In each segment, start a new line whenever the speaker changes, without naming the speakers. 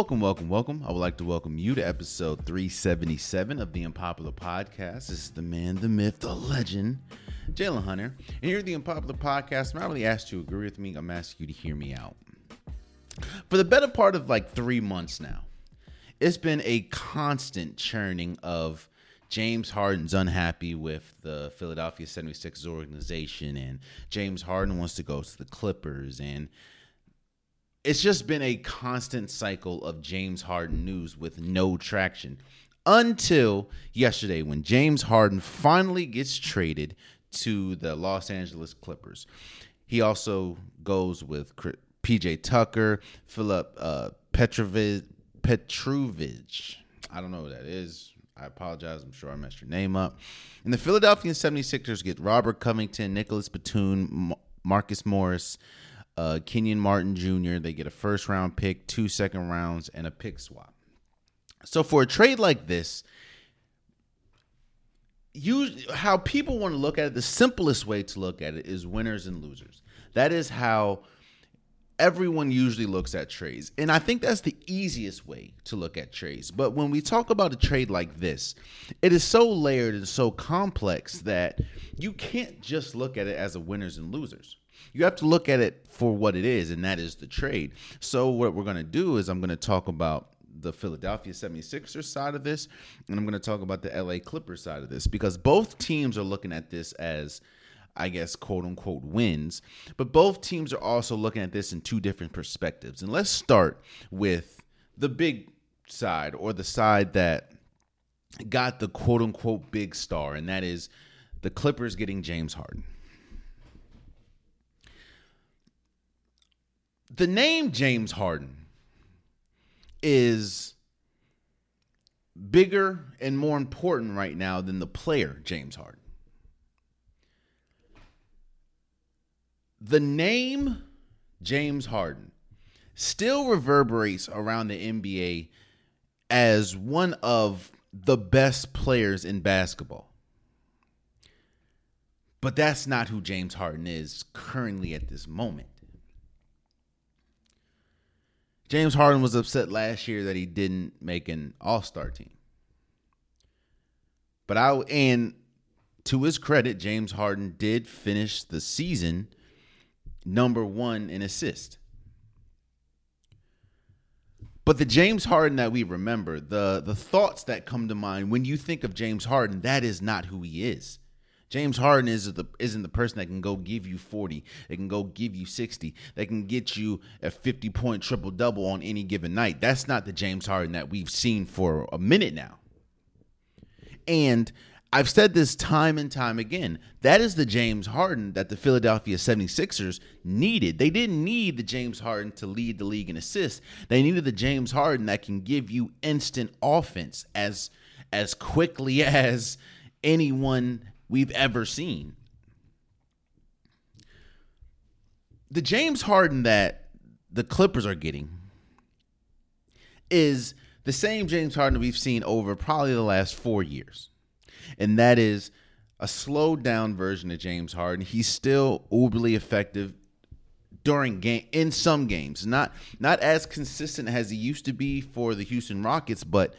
welcome, welcome, welcome. I would like to welcome you to episode 377 of the Unpopular Podcast. This is the man, the myth, the legend, Jalen Hunter. And here at the Unpopular Podcast, I'm not really asked you to agree with me. I'm asking you to hear me out. For the better part of like three months now, it's been a constant churning of James Harden's unhappy with the Philadelphia 76ers organization, and James Harden wants to go to the Clippers, and it's just been a constant cycle of James Harden news with no traction until yesterday when James Harden finally gets traded to the Los Angeles Clippers. He also goes with PJ Tucker, Philip uh, Petrovich, Petrovich. I don't know what that is. I apologize. I'm sure I messed your name up. And the Philadelphia 76ers get Robert Covington, Nicholas Batum, Marcus Morris, uh, Kenyon Martin Jr. They get a first round pick, two second rounds, and a pick swap. So for a trade like this, you how people want to look at it, the simplest way to look at it is winners and losers. That is how everyone usually looks at trades. And I think that's the easiest way to look at trades. But when we talk about a trade like this, it is so layered and so complex that you can't just look at it as a winners and losers you have to look at it for what it is, and that is the trade. So, what we're going to do is I'm going to talk about the Philadelphia 76ers side of this, and I'm going to talk about the LA Clippers side of this because both teams are looking at this as, I guess, quote unquote wins, but both teams are also looking at this in two different perspectives. And let's start with the big side or the side that got the quote unquote big star, and that is the Clippers getting James Harden. The name James Harden is bigger and more important right now than the player James Harden. The name James Harden still reverberates around the NBA as one of the best players in basketball. But that's not who James Harden is currently at this moment. James Harden was upset last year that he didn't make an All Star team. But I and to his credit, James Harden did finish the season number one in assist. But the James Harden that we remember, the the thoughts that come to mind when you think of James Harden, that is not who he is. James Harden is the isn't the person that can go give you 40, that can go give you 60, that can get you a 50 point triple double on any given night. That's not the James Harden that we've seen for a minute now. And I've said this time and time again. That is the James Harden that the Philadelphia 76ers needed. They didn't need the James Harden to lead the league in assists. They needed the James Harden that can give you instant offense as as quickly as anyone we've ever seen. The James Harden that the Clippers are getting is the same James Harden we've seen over probably the last four years. And that is a slowed down version of James Harden. He's still uberly effective during game in some games. Not not as consistent as he used to be for the Houston Rockets, but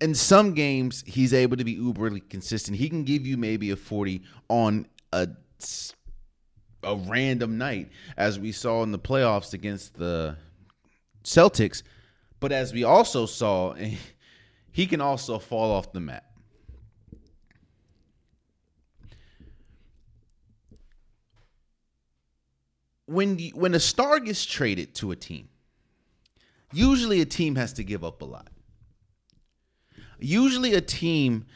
in some games he's able to be uberly consistent. He can give you maybe a 40 on a a random night as we saw in the playoffs against the Celtics, but as we also saw he can also fall off the map. When when a star gets traded to a team, usually a team has to give up a lot usually a team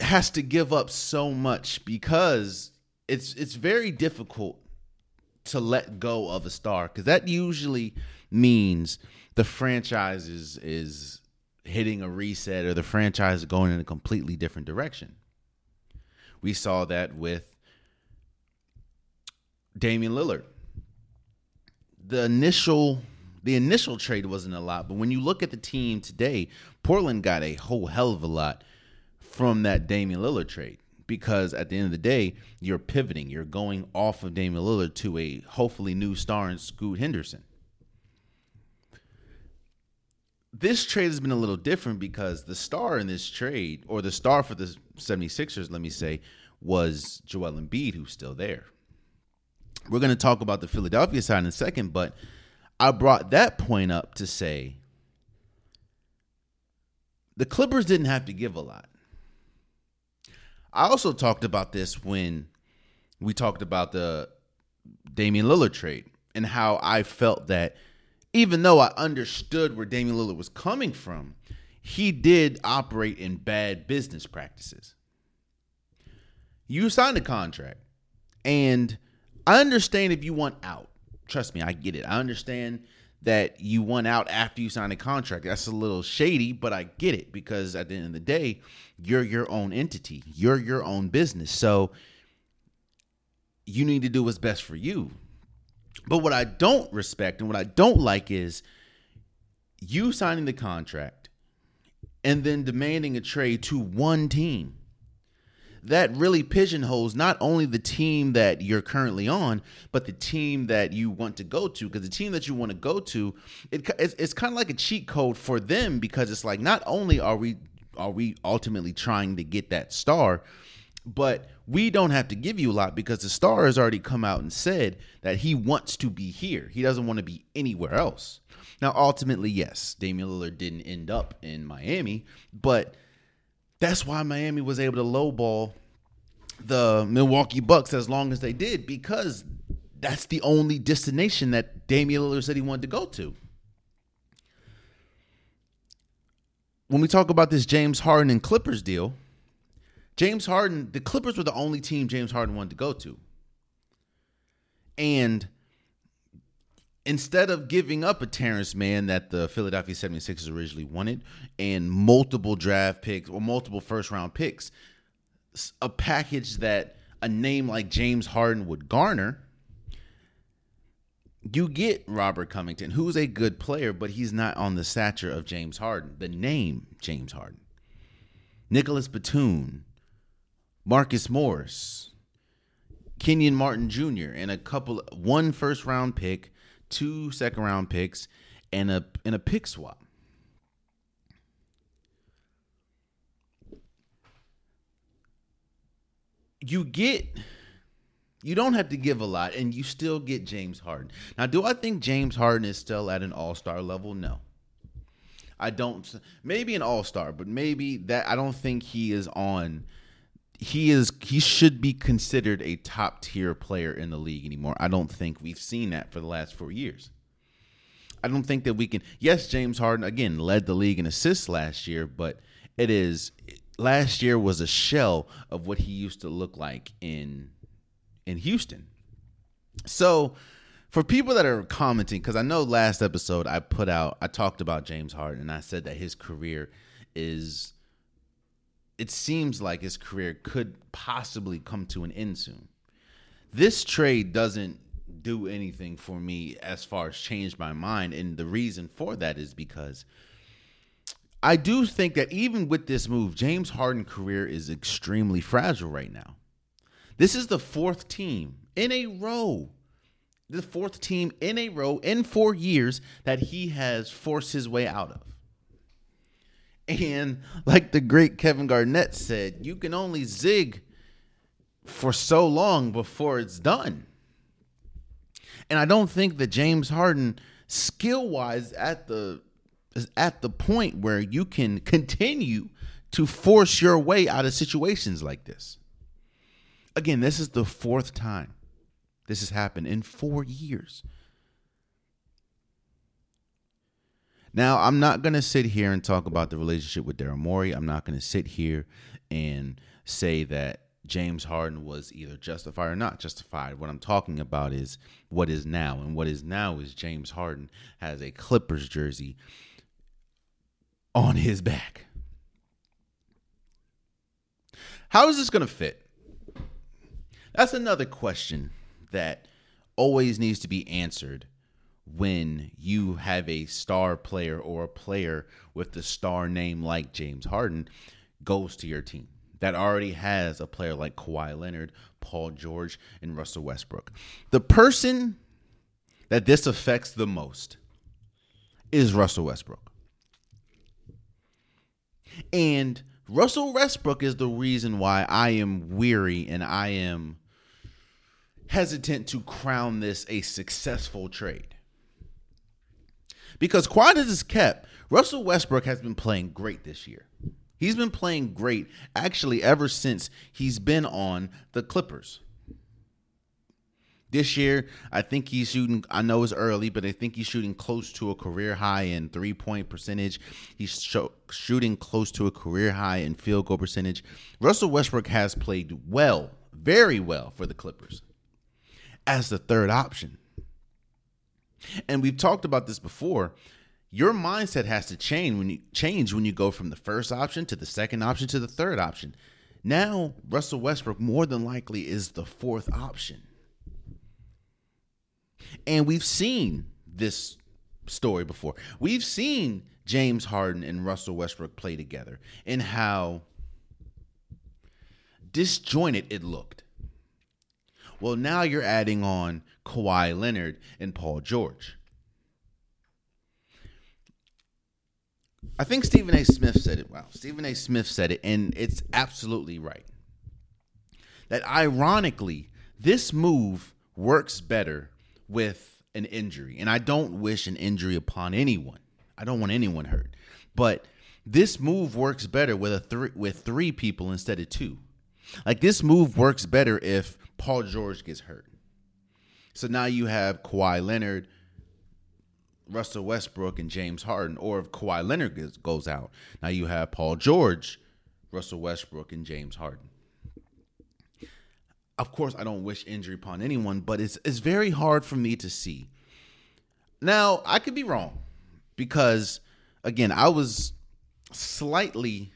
has to give up so much because it's it's very difficult to let go of a star because that usually means the franchise is is hitting a reset or the franchise is going in a completely different direction. We saw that with Damian Lillard. The initial the initial trade wasn't a lot, but when you look at the team today, Portland got a whole hell of a lot from that Damian Lillard trade because at the end of the day, you're pivoting. You're going off of Damian Lillard to a hopefully new star in Scoot Henderson. this trade has been a little different because the star in this trade, or the star for the 76ers, let me say, was Joel Embiid, who's still there. We're going to talk about the Philadelphia side in a second, but I brought that point up to say the Clippers didn't have to give a lot. I also talked about this when we talked about the Damian Lillard trade and how I felt that even though I understood where Damian Lillard was coming from, he did operate in bad business practices. You signed a contract, and I understand if you want out. Trust me, I get it. I understand that you want out after you sign a contract. That's a little shady, but I get it because at the end of the day, you're your own entity. You're your own business. So you need to do what's best for you. But what I don't respect and what I don't like is you signing the contract and then demanding a trade to one team that really pigeonholes not only the team that you're currently on, but the team that you want to go to. Because the team that you want to go to, it, it's, it's kind of like a cheat code for them because it's like not only are we are we ultimately trying to get that star, but we don't have to give you a lot because the star has already come out and said that he wants to be here. He doesn't want to be anywhere else. Now, ultimately, yes, Damian Lillard didn't end up in Miami, but that's why Miami was able to lowball the Milwaukee Bucks as long as they did because that's the only destination that Damian Lillard said he wanted to go to. When we talk about this James Harden and Clippers deal, James Harden, the Clippers were the only team James Harden wanted to go to. And instead of giving up a Terance Mann that the Philadelphia 76ers originally wanted and multiple draft picks or multiple first round picks, a package that a name like James Harden would garner, you get Robert Covington, who's a good player, but he's not on the stature of James Harden, the name James Harden. Nicholas Batum, Marcus Morris, Kenyon Martin Jr., and a couple one first round pick two second round picks, and a and a pick swap. You get you don't have to give a lot and you still get James Harden. Now, do I think James Harden is still at an all-star level? No. I don't maybe an all-star, but maybe that I don't think he is on he is he should be considered a top tier player in the league anymore. I don't think we've seen that for the last four years. I don't think that we can. Yes, James Harden again led the league in assists last year, but it is last year was a shell of what he used to look like in in Houston. So, for people that are commenting, because I know last episode I put out, I talked about James Harden and I said that his career is it seems like his career could possibly come to an end soon. This trade doesn't do anything for me as far as change my mind. And the reason for that is because I do think that even with this move, James Harden's career is extremely fragile right now. This is the fourth team in a row, the fourth team in a row in four years that he has forced his way out of. And like the great Kevin Garnett said, you can only zig for so long before it's done. And I don't think that James Harden skill wise at the is at the point where you can continue to force your way out of situations like this. Again, this is the fourth time this has happened in 4 years. Now, I'm not going to sit here and talk about the relationship with Daryl Morey. I'm not going to sit here and say that James Harden was either justified or not justified. What I'm talking about is what is now. And what is now is James Harden has a Clippers jersey on his back. How is this going to fit? That's another question that always needs to be answered when you have a star player or a player with the star name like James Harden goes to your team that already has a player like Kawhi Leonard, Paul George, and Russell Westbrook. The person that this affects the most is Russell Westbrook. And Russell Westbrook is the reason why I am weary and I am hesitant to crown this a successful trade. Because quiet is kept, Russell Westbrook has been playing great this year. He's been playing great actually ever since he's been on the Clippers. This year, I think he's shooting. I know it's early, but I think he's shooting close to a career high in three point percentage. He's sh- shooting close to a career high in field goal percentage. Russell Westbrook has played well, very well for the Clippers as the third option. And we've talked about this before. Your mindset has to change when you change when you go from the first option to the second option to the third option. Now, Russell Westbrook more than likely is the fourth option. And we've seen this story before. We've seen James Harden and Russell Westbrook play together and how disjointed it looked. Well, now you're adding on Kawhi Leonard and Paul George. I think Stephen A. Smith said it. Wow, Stephen A. Smith said it, and it's absolutely right. That ironically, this move works better with an injury. And I don't wish an injury upon anyone. I don't want anyone hurt. But this move works better with a three with three people instead of two. Like this move works better if Paul George gets hurt. So now you have Kawhi Leonard, Russell Westbrook, and James Harden. Or if Kawhi Leonard gets, goes out, now you have Paul George, Russell Westbrook, and James Harden of course, I don't wish injury upon anyone, but it's it's very hard for me to see. Now, I could be wrong because again, I was slightly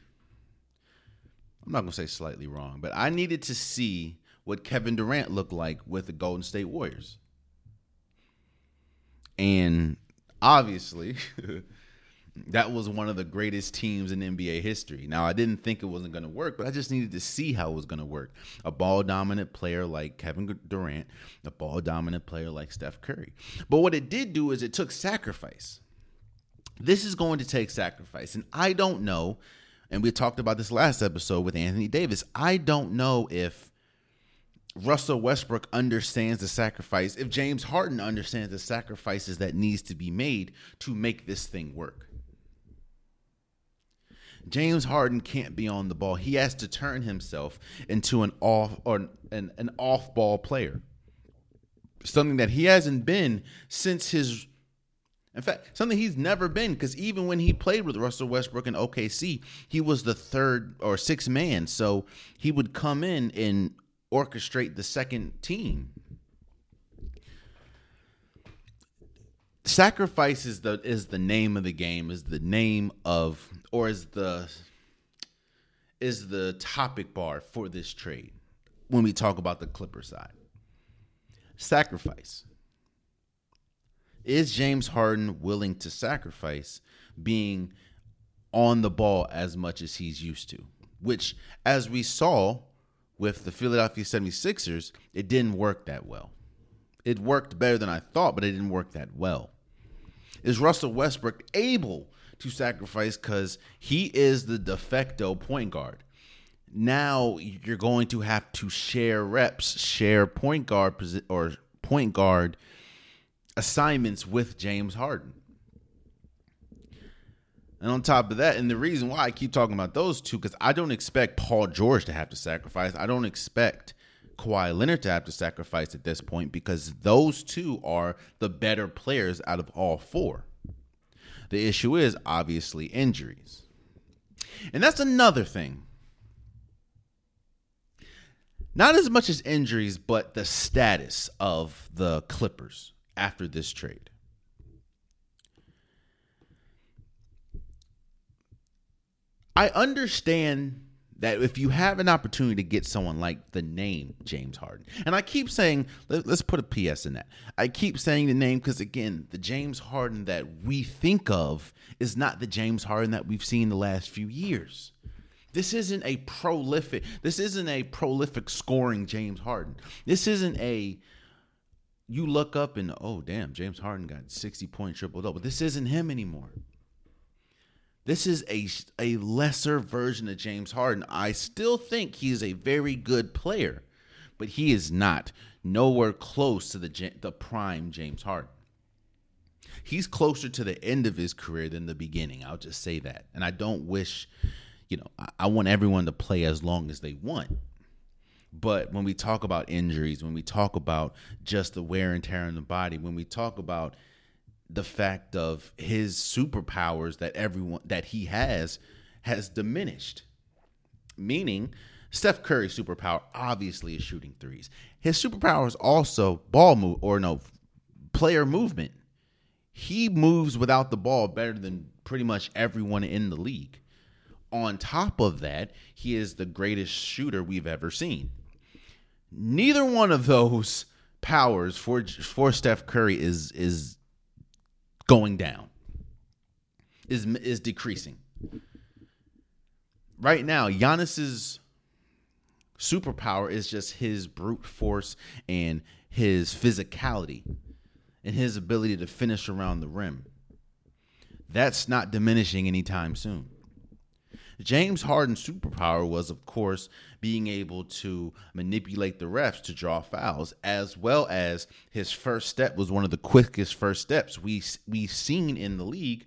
I'm not going to say slightly wrong, but I needed to see what Kevin Durant looked like with the Golden State Warriors. And obviously, that was one of the greatest teams in NBA history. Now, I didn't think it wasn't going to work, but I just needed to see how it was going to work. A ball dominant player like Kevin Durant, a ball dominant player like Steph Curry. But what it did do is it took sacrifice. This is going to take sacrifice. And I don't know, and we talked about this last episode with Anthony Davis. I don't know if Russell Westbrook understands the sacrifice, if James Harden understands the sacrifices that needs to be made to make this thing work. James Harden can't be on the ball. He has to turn himself into an off or an, an off ball player. Something that he hasn't been since his in fact, something he's never been because even when he played with Russell Westbrook in OKC, he was the third or sixth man. So he would come in and orchestrate the second team. sacrifice is the is the name of the game is the name of or is the is the topic bar for this trade when we talk about the clipper side. Sacrifice. Is james harden willing to sacrifice being on the ball as much as he's used to? Which as we saw with the philadelphia 76ers it didn't work that well it worked better than i thought but it didn't work that well is Russell Westbrook able to sacrifice because he is the de facto point guard? Now you're going to have to share reps, share point guard or point guard assignments with James Harden. And on top of that, and the reason why I keep talking about those two, because I don't expect Paul George to have to sacrifice. I don't expect Kawhi Leonard to have to sacrifice at this point because those two are the better players out of all four. The issue is obviously injuries. And that's another thing. Not as much as injuries, but the status of the Clippers after this trade. I understand that if you have an opportunity to get someone like the name James Harden, and I keep saying, let, us put a PS in that. I keep saying the name because, again, the James Harden that we think of is not the James Harden that we've seen the last few years. This isn't a prolific, this isn't a prolific scoring James Harden. This isn't a, you look up and, oh, damn, James Harden got 60 point triple double. This isn't him anymore. This is a a lesser version of James Harden. I still think he is a very good player, but he is not nowhere close to the the prime James Harden. He's closer to the end of his career than the beginning. I'll just say that. And I don't wish, you know, I, I want everyone to play as long as they want. But when we talk about injuries, when we talk about just the wear and tear in the body, when we talk about the fact of his superpowers that everyone that he has has diminished. Meaning, Steph Curry's superpower obviously is shooting threes. His superpower is also ball move or no player movement. He moves without the ball better than pretty much everyone in the league. On top of that, he is the greatest shooter we've ever seen. Neither one of those powers for for Steph Curry is is going down. Is is decreasing. Right now, Giannis's superpower is just his brute force and his physicality and his ability to finish around the rim. That's not diminishing anytime soon. James Harden's superpower was, of course, being able to manipulate the refs to draw fouls, as well as his first step was one of the quickest first steps we we've seen in the league,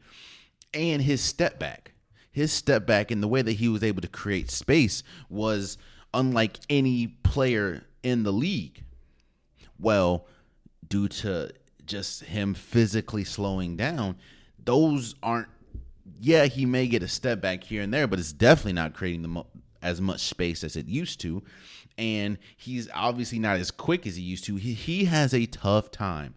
and his step back. His step back and the way that he was able to create space was unlike any player in the league. Well, due to just him physically slowing down, those aren't yeah, he may get a step back here and there, but it's definitely not creating the mo- as much space as it used to. And he's obviously not as quick as he used to. He, he has a tough time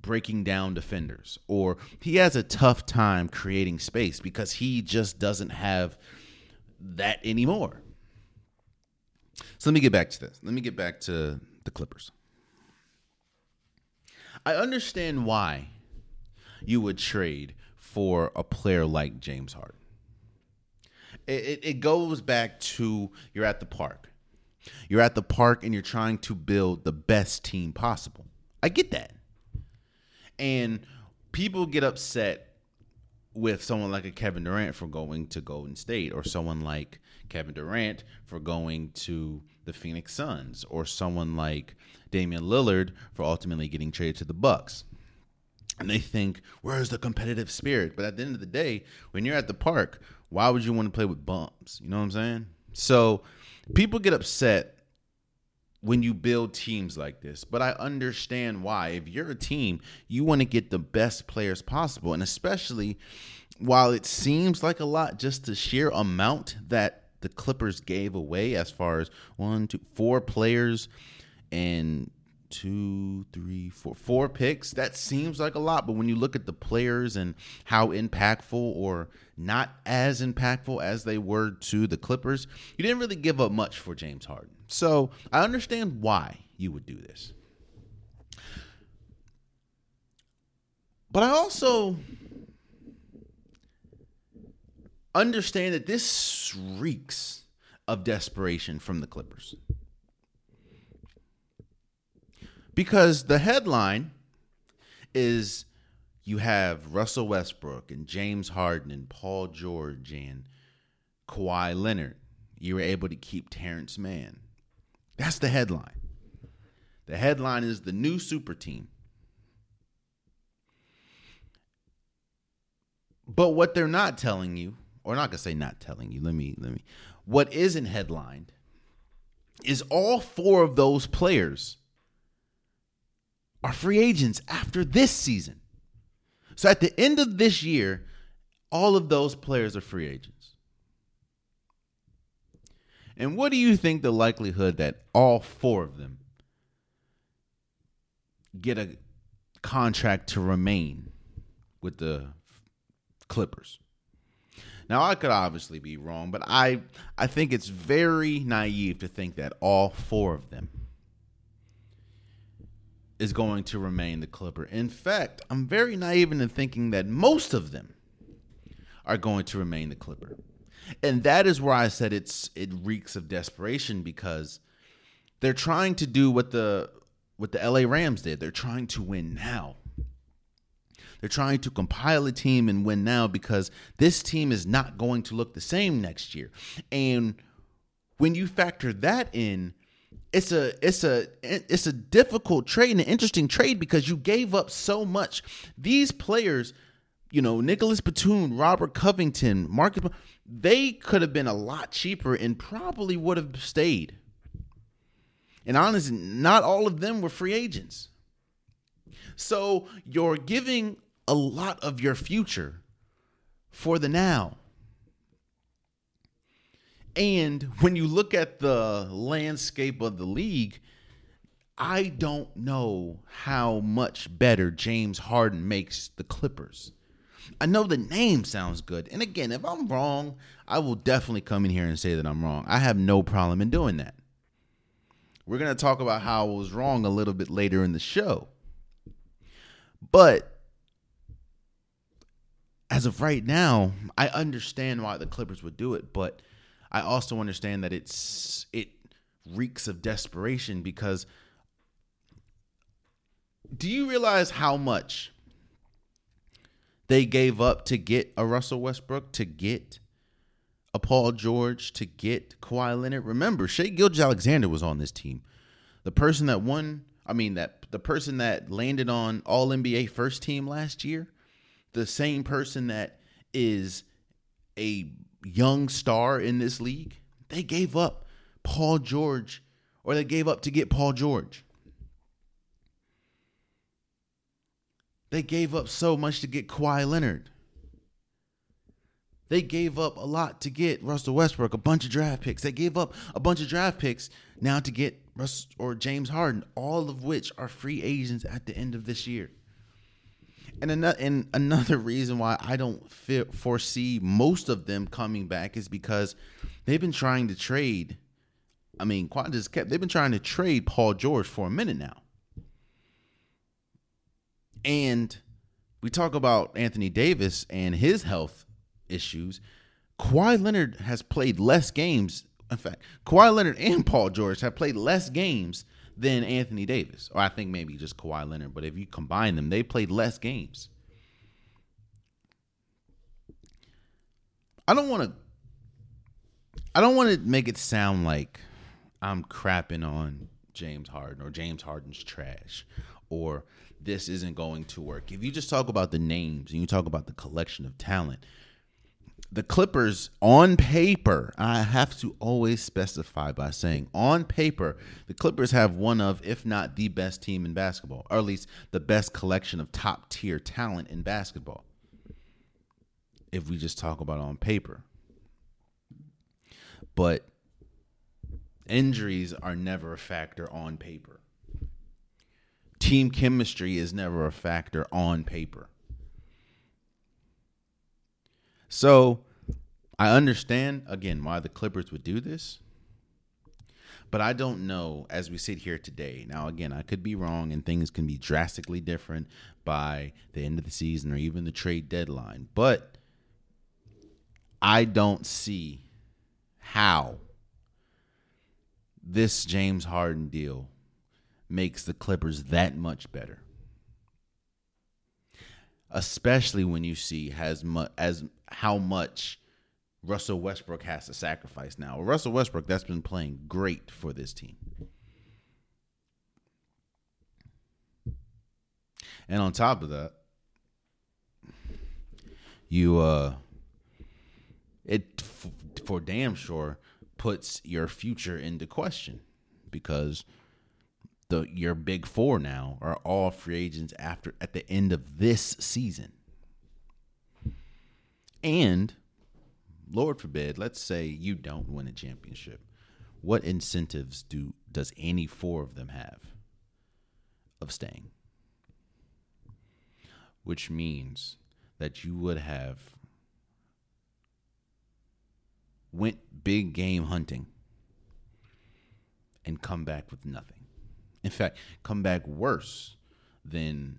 breaking down defenders, or he has a tough time creating space because he just doesn't have that anymore. So let me get back to this. Let me get back to the Clippers. I understand why you would trade for a player like James Harden. It, it, it goes back to you're at the park. You're at the park and you're trying to build the best team possible. I get that. And people get upset with someone like a Kevin Durant for going to Golden State, or someone like Kevin Durant for going to the Phoenix Suns, or someone like Damian Lillard for ultimately getting traded to the Bucks and they think, where's the competitive spirit? But at the end of the day, when you're at the park, why would you want to play with bumps? You know what I'm saying? So people get upset when you build teams like this, but I understand why. If you're a team, you want to get the best players possible. And especially while it seems like a lot, just the sheer amount that the Clippers gave away as far as one, two, four players and two, three, four, four picks. That seems like a lot, but when you look at the players and how impactful or not as impactful as they were to the Clippers, you didn't really give up much for James Harden. So I understand why you would do this. But I also understand that this reeks of desperation from the Clippers. Because the headline is you have Russell Westbrook and James Harden and Paul George and Kawhi Leonard. You were able to keep Terance Mann. That's the headline. The headline is the new super team. But what they're not telling you, or not gonna say not telling you, let me let me what isn't headlined is all four of those players are free agents after this season. So at the end of this year, all of those players are free agents. And what do you think the likelihood that all four of them get a contract to remain with the Clippers? Now I could obviously be wrong, but I I think it's very naive to think that all four of them is going to remain the Clipper. In fact, I'm very naive in thinking that most of them are going to remain the Clipper. And that is where I said it's it reeks of desperation because they're trying to do what the what the LA Rams did. They're trying to win now. They're trying to compile a team and win now because this team is not going to look the same next year. And when you factor that in, it's a it's a it's a difficult trade and an interesting trade because you gave up so much. These players, you know, Nicholas Batum, Robert Covington, Marcus, they could have been a lot cheaper and probably would have stayed. And honestly, not all of them were free agents. So you're giving a lot of your future for the now. And when you look at the landscape of the league, I don't know how much better James Harden makes the Clippers. I know the name sounds good. And again, if I'm wrong, I will definitely come in here and say that I'm wrong. I have no problem in doing that. We're going to talk about how I was wrong a little bit later in the show. But as of right now, I understand why the Clippers would do it, but I also understand that it's it reeks of desperation because do you realize how much they gave up to get a Russell Westbrook, to get a Paul George, to get Kawhi Leonard? Remember, Shai Gilgeous-Alexander was on this team. The person that won, I mean that the person that landed on All NBA first team last year, the same person that is a young star in this league, they gave up Paul George or they gave up to get Paul George. They gave up so much to get Kawhi Leonard. They gave up a lot to get Russell Westbrook, a bunch of draft picks. They gave up a bunch of draft picks now to get Russ or James Harden, all of which are free agents at the end of this year. And another, and another reason why I don't foresee most of them coming back is because they've been trying to trade. I mean, quiet as kept. They've been trying to trade Paul George for a minute now. And we talk about Anthony Davis and his health issues. Kawhi Leonard has played less games. In fact, Kawhi Leonard and Paul George have played less games than Anthony Davis, or I think maybe just Kawhi Leonard. But if you combine them, they played less games. I don't want to. I don't want to make it sound like I'm crapping on James Harden or James Harden's trash or this isn't going to work. If you just talk about the names and you talk about the collection of talent, the Clippers on paper, I have to always specify by saying on paper, the Clippers have one of, if not the best team in basketball, or at least the best collection of top tier talent in basketball. If we just talk about on paper. But injuries are never a factor on paper. Team chemistry is never a factor on paper. So I understand again why the Clippers would do this. But I don't know as we sit here today. Now, again, I could be wrong and things can be drastically different by the end of the season or even the trade deadline. But I don't see how this James Harden deal makes the Clippers that much better especially when you see has mu- as how much Russell Westbrook has to sacrifice now. Russell Westbrook that's been playing great for this team. And on top of that, you uh it f- for damn sure puts your future into question because the your big four now are all free agents after at the end of this season. And Lord forbid, let's say you don't win a championship. What incentives do does any four of them have of staying? Which means that you would have went big game hunting and come back with nothing in fact, come back worse than.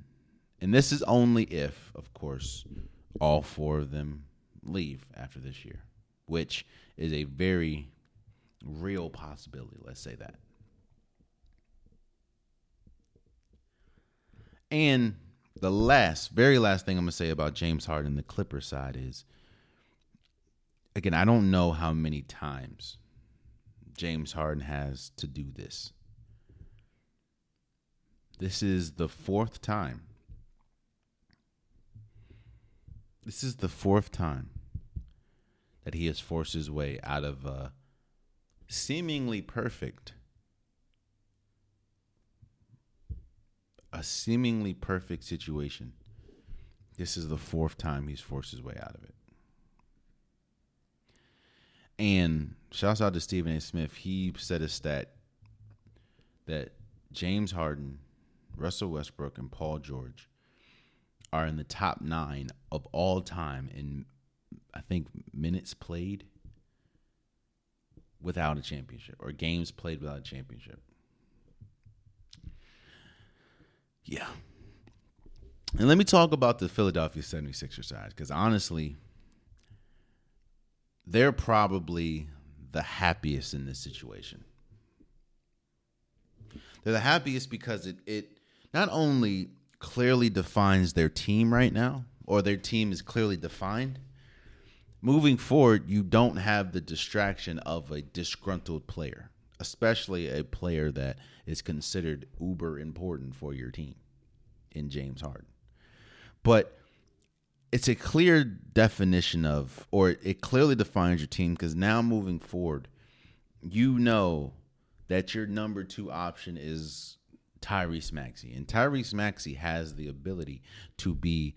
And this is only if, of course, all four of them leave after this year, which is a very real possibility. Let's say that. And the last, very last thing I'm gonna say about James Harden, the Clipper side is, again, I don't know how many times James Harden has to do this. This is the fourth time. This is the fourth time that he has forced his way out of a seemingly perfect a seemingly perfect situation. This is the fourth time he's forced his way out of it. And shouts out to Stephen A. Smith. He said a stat that James Harden, Russell Westbrook, and Paul George are in the top nine of all time in, I think, minutes played without a championship or games played without a championship. Yeah. And let me talk about the Philadelphia 76ers side because honestly, they're probably the happiest in this situation. They're the happiest because it, it not only clearly defines their team right now, or their team is clearly defined. Moving forward, you don't have the distraction of a disgruntled player, especially a player that is considered uber important for your team in James Harden. But it's a clear definition of, or it clearly defines your team because now moving forward, you know that your number two option is Tyrese Maxey. And Tyrese Maxey has the ability to be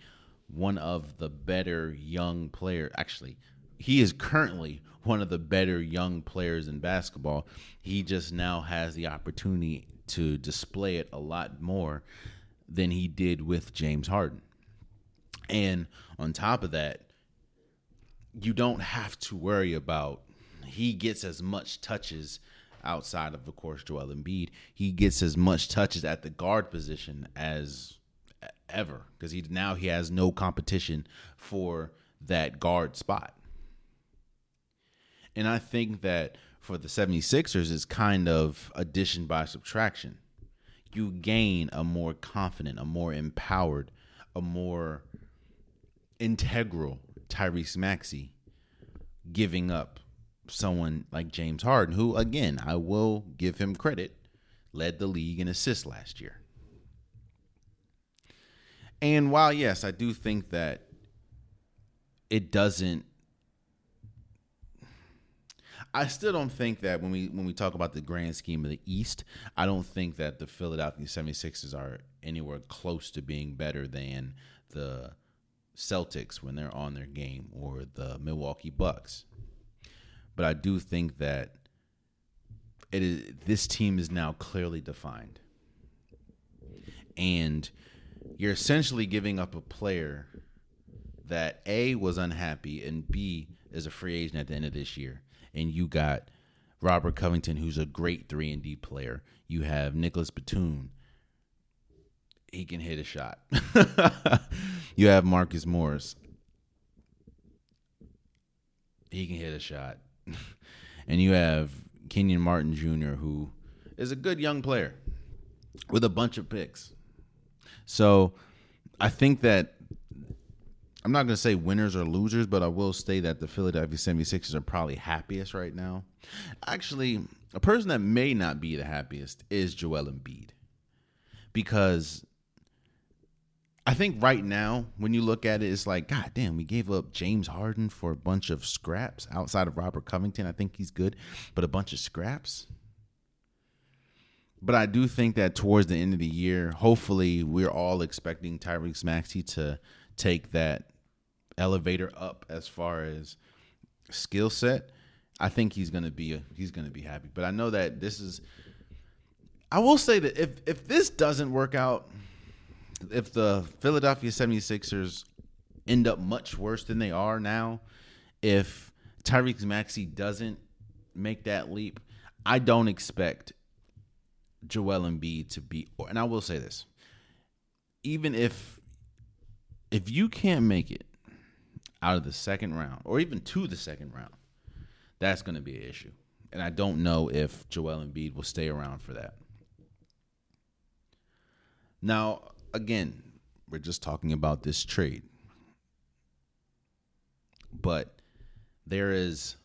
one of the better young players. Actually, he is currently one of the better young players in basketball. He just now has the opportunity to display it a lot more than he did with James Harden. And on top of that, you don't have to worry about he gets as much touches outside of, of course, Joel Embiid. He gets as much touches at the guard position as ever because he now he has no competition for that guard spot. And I think that for the 76ers is kind of addition by subtraction. You gain a more confident, a more empowered, a more integral Tyrese Maxey giving up someone like James Harden, who, again, I will give him credit, led the league in assists last year. And while, yes, I do think that it doesn't I still don't think that when we when we talk about the grand scheme of the East, I don't think that the Philadelphia 76ers are anywhere close to being better than the Celtics when they're on their game or the Milwaukee Bucks. But I do think that it is this team is now clearly defined. And you're essentially giving up a player that A was unhappy and B is a free agent at the end of this year. And you got Robert Covington, who's a great three and D player. You have Nicholas Batum. He can hit a shot. you have Marcus Morris. He can hit a shot. and you have Kenyon Martin Jr., who is a good young player with a bunch of picks. So I think that I'm not going to say winners or losers, but I will say that the Philadelphia 76ers are probably happiest right now. Actually, a person that may not be the happiest is Joel Embiid. Because I think right now, when you look at it, it's like, God damn, we gave up James Harden for a bunch of scraps outside of Robert Covington. I think he's good, but a bunch of scraps. But I do think that towards the end of the year, hopefully, we're all expecting Tyrese Maxey to take that elevator up as far as skill set. I think he's gonna be he's gonna be happy. But I know that this is. I will say that if if this doesn't work out if the Philadelphia 76ers end up much worse than they are now, if Tyrese Maxey doesn't make that leap, I don't expect Joel Embiid to be and I will say this. Even if if you can't make it out of the second round or even to the second round, that's going to be an issue. And I don't know if Joel Embiid will stay around for that. Now, again, We're just talking about this trade. But there is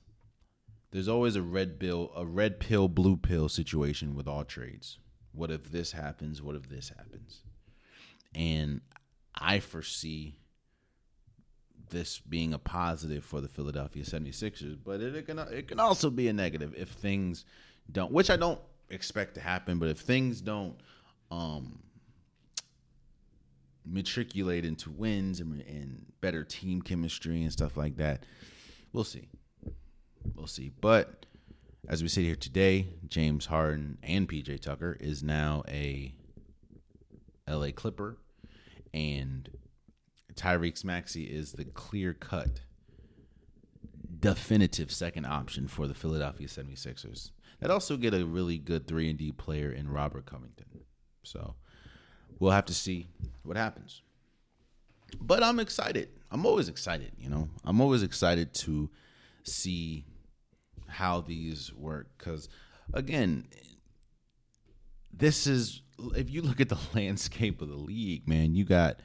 there's always a red bill a red pill blue pill situation with all trades. What if this happens? What if this happens? And I foresee this being a positive for the Philadelphia 76ers, but it, it can it can also be a negative if things don't which I don't expect to happen, but if things don't um matriculate into wins and, and better team chemistry and stuff like that, we'll see. We'll see. But as we sit here today, James Harden and PJ Tucker is now a LA Clipper, and Tyrese Maxey is the clear cut, definitive second option for the Philadelphia 76ers. That also get a really good 3 and D player in Robert Covington. So we'll have to see what happens. But I'm excited. I'm always excited, you know. I'm always excited to see how these work cuz again, this is if you look at the landscape of the league, man, you got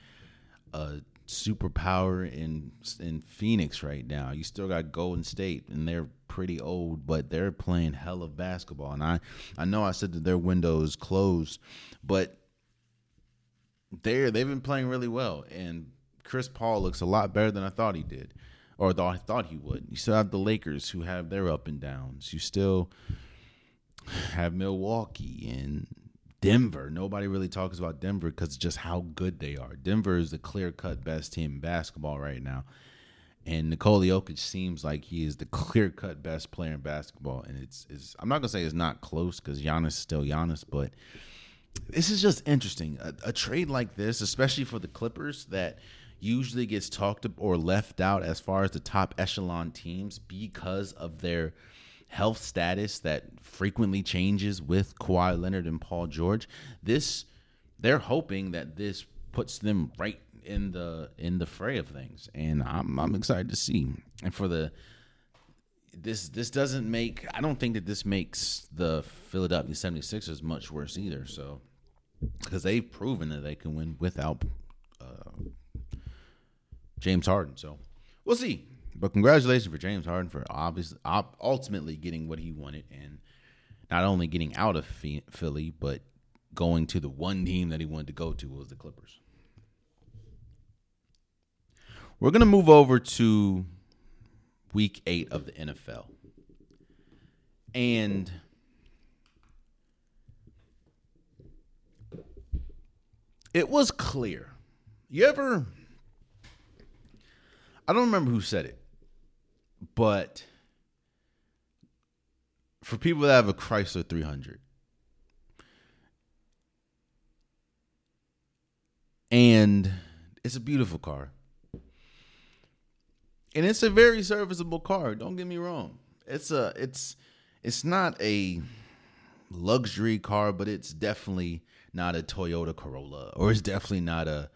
a superpower in in Phoenix right now. You still got Golden State, and they're pretty old, but they're playing hell of basketball. And I I know I said that their window is closed, but they're they've been playing really well. And Chris Paul looks a lot better than I thought he did, or thought I thought he would. You still have the Lakers who have their up and downs. You still have Milwaukee and Denver. Nobody really talks about Denver because just how good they are. Denver is the clear cut best team in basketball right now. And Nikola Jokic seems like he is the clear cut best player in basketball. And it's, it's I'm not gonna say it's not close because Giannis is still Giannis, but this is just interesting. A, a, trade like this, especially for the Clippers, that usually gets talked or left out as far as the top echelon teams because of their health status that frequently changes with Kawhi Leonard and Paul George. This they're hoping that this puts them right in the in the fray of things, and I'm I'm excited to see. And for the this this doesn't make I don't think that this makes the Philadelphia 76ers much worse either. So because they've proven that they can win without uh, James Harden. So we'll see. But congratulations for James Harden for obviously ultimately getting what he wanted and not only getting out of Philly, but going to the one team that he wanted to go to was the Clippers. We're going to move over to week eight of the NFL. And it was clear. You ever, I don't remember who said it, but for people that have a Chrysler 300, and it's a beautiful car. And it's a very serviceable car, don't get me wrong. It's a it's it's not a luxury car, but it's definitely not a Toyota Corolla or it's definitely not a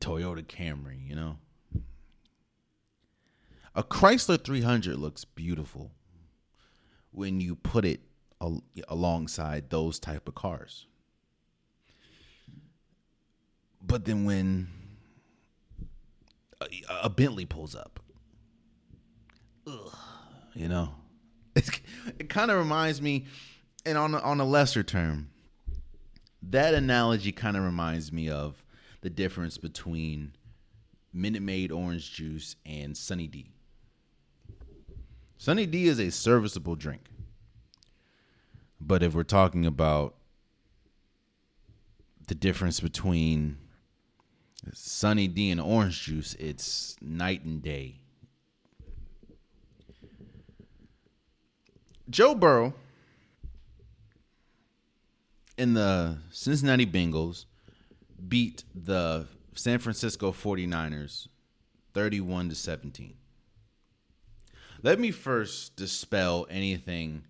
Toyota Camry, you know? A Chrysler 300 looks beautiful when you put it al- alongside those type of cars. But then when a, a Bentley pulls up, ugh, you know, it, it kind of reminds me, and on on a lesser term, that analogy kind of reminds me of the difference between Minute Maid orange juice and Sunny D. Sunny D is a serviceable drink. But if we're talking about the difference between Sunny D and orange juice, it's night and day. Joe Burrow and the Cincinnati Bengals beat the San Francisco 49ers 31 to 17. Let me first dispel anything.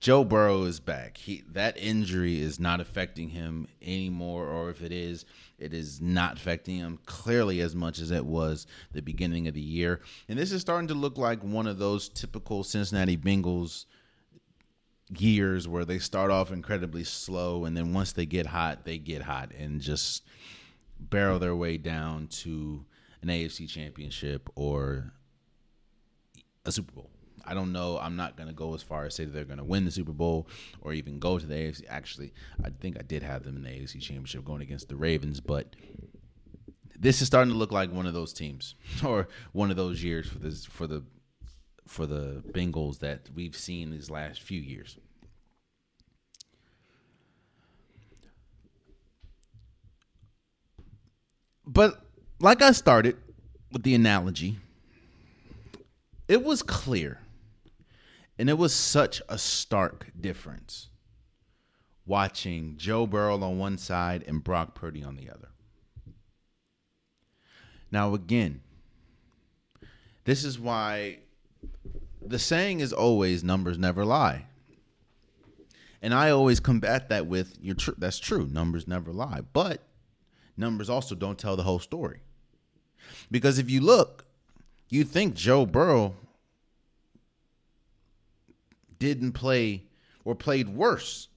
Joe Burrow is back. He that injury is not affecting him anymore, or if it is, it is not affecting him clearly as much as it was the beginning of the year. And this is starting to look like one of those typical Cincinnati Bengals years where they start off incredibly slow and then once they get hot, they get hot and just barrel their way down to an AFC championship or a Super Bowl. I don't know. I'm not going to go as far as say that they're going to win the Super Bowl or even go to the AFC. Actually, I think I did have them in the AFC championship going against the Ravens, but this is starting to look like one of those teams or one of those years for this for the for the Bengals that we've seen these last few years. But like I started with the analogy, it was clear and it was such a stark difference watching Joe Burrow on one side and Brock Purdy on the other. Now, again, this is why the saying is always numbers never lie. And I always combat that with you're true that's true, numbers never lie. But numbers also don't tell the whole story. Because if you look, you think Joe Burrow didn't play or played worse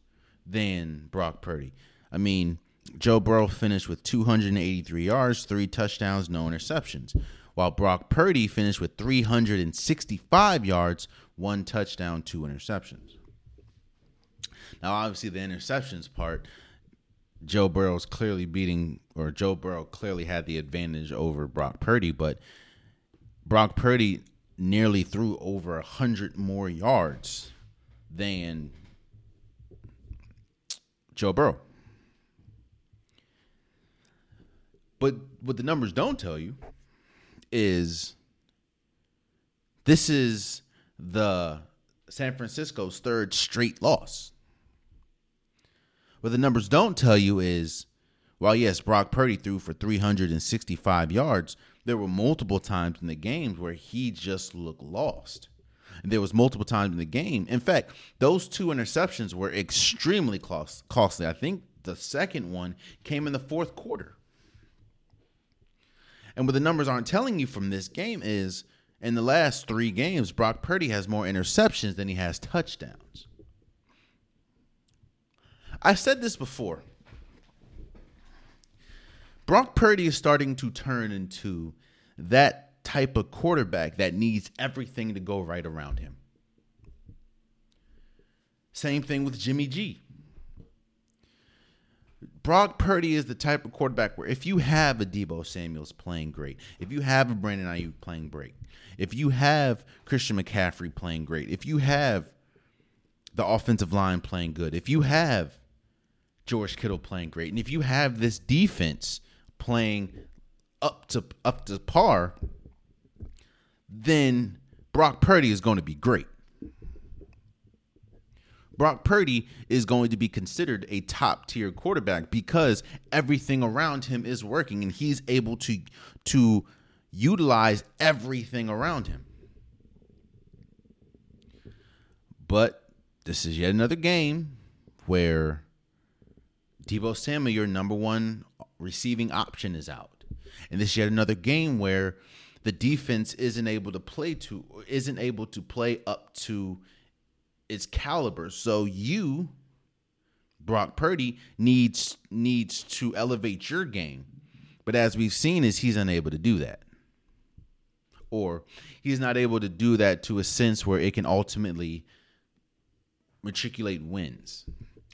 than Brock Purdy. I mean, Joe Burrow finished with 283 yards, three touchdowns, no interceptions, while Brock Purdy finished with 365 yards, one touchdown, two interceptions. Now, obviously, the interceptions part, Joe Burrow's clearly beating, or Joe Burrow clearly had the advantage over Brock Purdy, but Brock Purdy nearly threw over a 100 more yards than Joe Burrow. But what the numbers don't tell you is this is the San Francisco's third straight loss. What the numbers don't tell you is while yes, Brock Purdy threw for 365 yards, there were multiple times in the games where he just looked lost. And there was multiple times in the game. In fact, those two interceptions were extremely cost- costly. I think the second one came in the fourth quarter. And what the numbers aren't telling you from this game is in the last three games, Brock Purdy has more interceptions than he has touchdowns. I said this before. Brock Purdy is starting to turn into that type of quarterback that needs everything to go right around him. Same thing with Jimmy G. Brock Purdy is the type of quarterback where if you have a Deebo Samuels playing great, if you have a Brandon Aiyuk playing great, if you have Christian McCaffrey playing great, if you have the offensive line playing good, if you have George Kittle playing great, and if you have this defense playing up to up to par, then Brock Purdy is going to be great. Brock Purdy is going to be considered a top tier quarterback because everything around him is working and he's able to to utilize everything around him. But this is yet another game where Deebo Samuel, your number one receiving option, is out. And this is yet another game where the defense isn't able to play to isn't able to play up to its caliber. So you, Brock Purdy, needs needs to elevate your game. But as we've seen, is he's unable to do that. Or he's not able to do that to a sense where it can ultimately matriculate wins.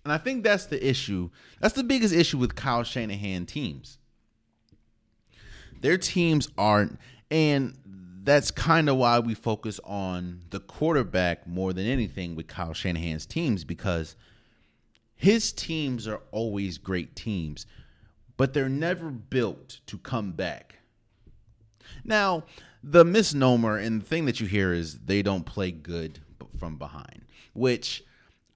And I think that's the issue. That's the biggest issue with Kyle Shanahan teams. Their teams aren't, and that's kind of why we focus on the quarterback more than anything with Kyle Shanahan's teams because his teams are always great teams, but they're never built to come back. Now, the misnomer and the thing that you hear is they don't play good from behind, which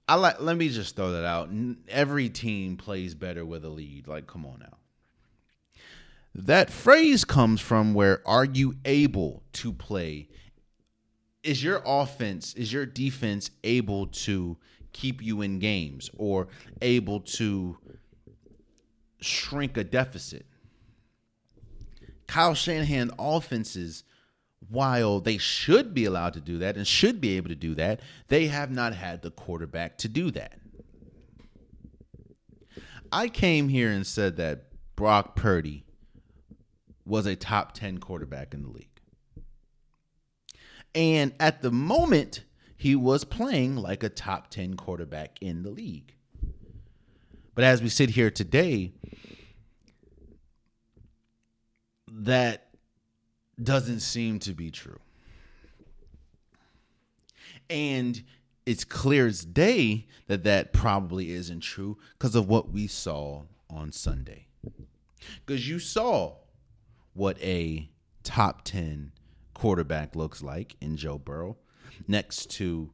I like. Let me just throw that out. Every team plays better with a lead. Like, come on now. That phrase comes from where are you able to play? Is your offense, is your defense able to keep you in games or able to shrink a deficit? Kyle Shanahan offenses, while they should be allowed to do that and should be able to do that, they have not had the quarterback to do that. I came here and said that Brock Purdy was a top 10 quarterback in the league. And at the moment, he was playing like a top 10 quarterback in the league. But as we sit here today, that doesn't seem to be true. And it's clear as day that that probably isn't true because of what we saw on Sunday. Because you saw what a top 10 quarterback looks like in Joe Burrow next to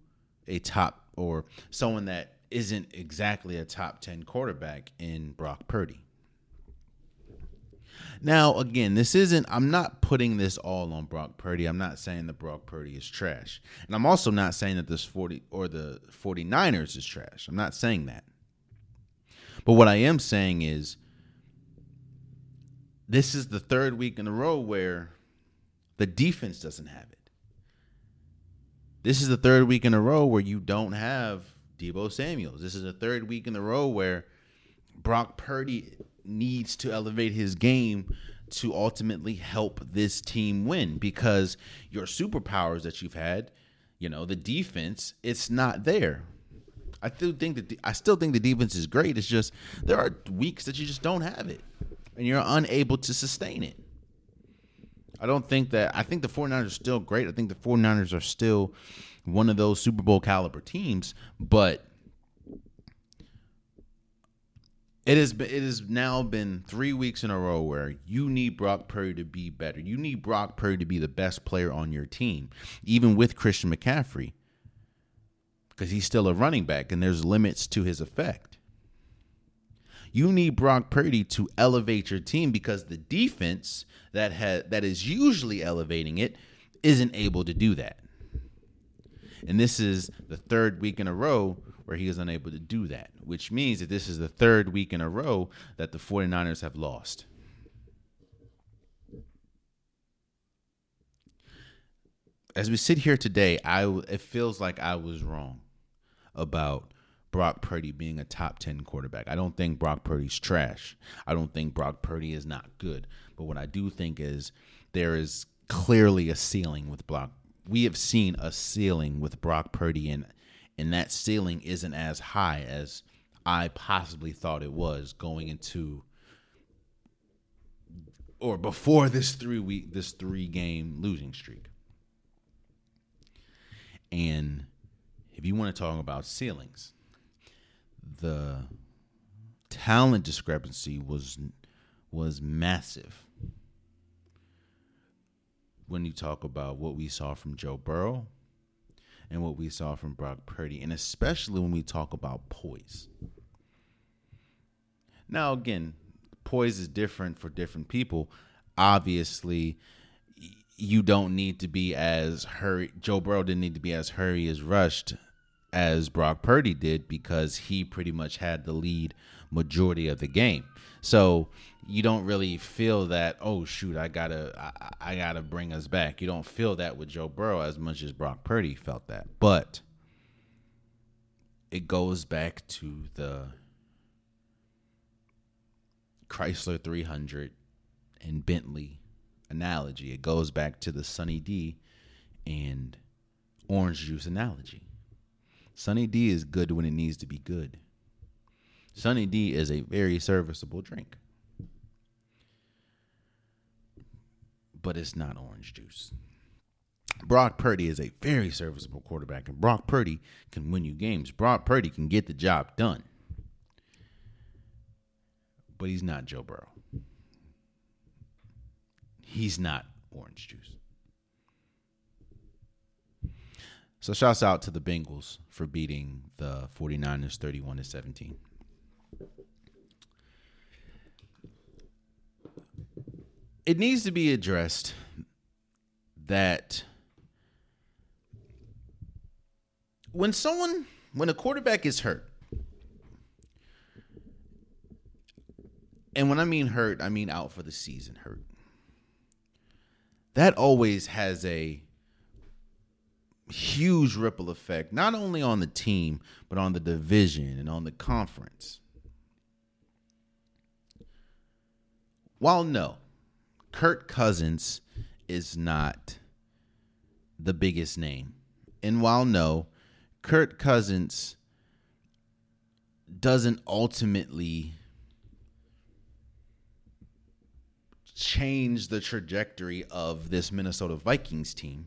a top or someone that isn't exactly a top 10 quarterback in Brock Purdy. Now, again, this isn't, I'm not putting this all on Brock Purdy. I'm not saying that Brock Purdy is trash. And I'm also not saying that this 40 or the 49ers is trash. I'm not saying that. But what I am saying is this is the third week in a row where the defense doesn't have it. This is the third week in a row where you don't have Deebo Samuels. This is the third week in a row where Brock Purdy needs to elevate his game to ultimately help this team win because your superpowers that you've had, you know, the defense, it's not there. I still think that the, I still think the defense is great. It's just there are weeks that you just don't have it and you're unable to sustain it. I don't think that I think the 49ers are still great. I think the 49ers are still one of those Super Bowl caliber teams, but it has been, it has now been three weeks in a row where you need Brock Purdy to be better. You need Brock Purdy to be the best player on your team, even with Christian McCaffrey, because he's still a running back and there's limits to his effect. You need Brock Purdy to elevate your team because the defense that had that is usually elevating it isn't able to do that. And this is the third week in a row where he is unable to do that, which means that this is the third week in a row that the 49ers have lost. As we sit here today, I it feels like I was wrong about Brock Purdy being a top 10 quarterback. I don't think Brock Purdy's trash. I don't think Brock Purdy is not good. But what I do think is there is clearly a ceiling with Brock. We have seen a ceiling with Brock Purdy, and and that ceiling isn't as high as I possibly thought it was going into or before this three week this three game losing streak. And if you want to talk about ceilings, the talent discrepancy was was massive. When you talk about what we saw from Joe Burrow and what we saw from Brock Purdy, and especially when we talk about poise. Now, again, poise is different for different people. Obviously, you don't need to be as hurry. Joe Burrow didn't need to be as hurry as rushed as Brock Purdy did because he pretty much had the lead majority of the game. So you don't really feel that oh shoot I gotta I, I, gotta bring us back. You don't feel that with Joe Burrow as much as Brock Purdy felt that, but it goes back to the Chrysler 300 and Bentley analogy. It goes back to the Sunny D and orange juice analogy. Sunny D is good when it needs to be good. Sunny D is a very serviceable drink. But it's not orange juice. Brock Purdy is a very serviceable quarterback, and Brock Purdy can win you games. Brock Purdy can get the job done. But he's not Joe Burrow. He's not orange juice. So shouts out to the Bengals for beating the 49ers 31 to 17. It needs to be addressed that when someone when a quarterback is hurt and when I mean hurt, I mean out for the season hurt. That always has a huge ripple effect, not only on the team, but on the division and on the conference. while no, Kirk Cousins is not the biggest name. And while no, Kirk Cousins doesn't ultimately change the trajectory of this Minnesota Vikings team.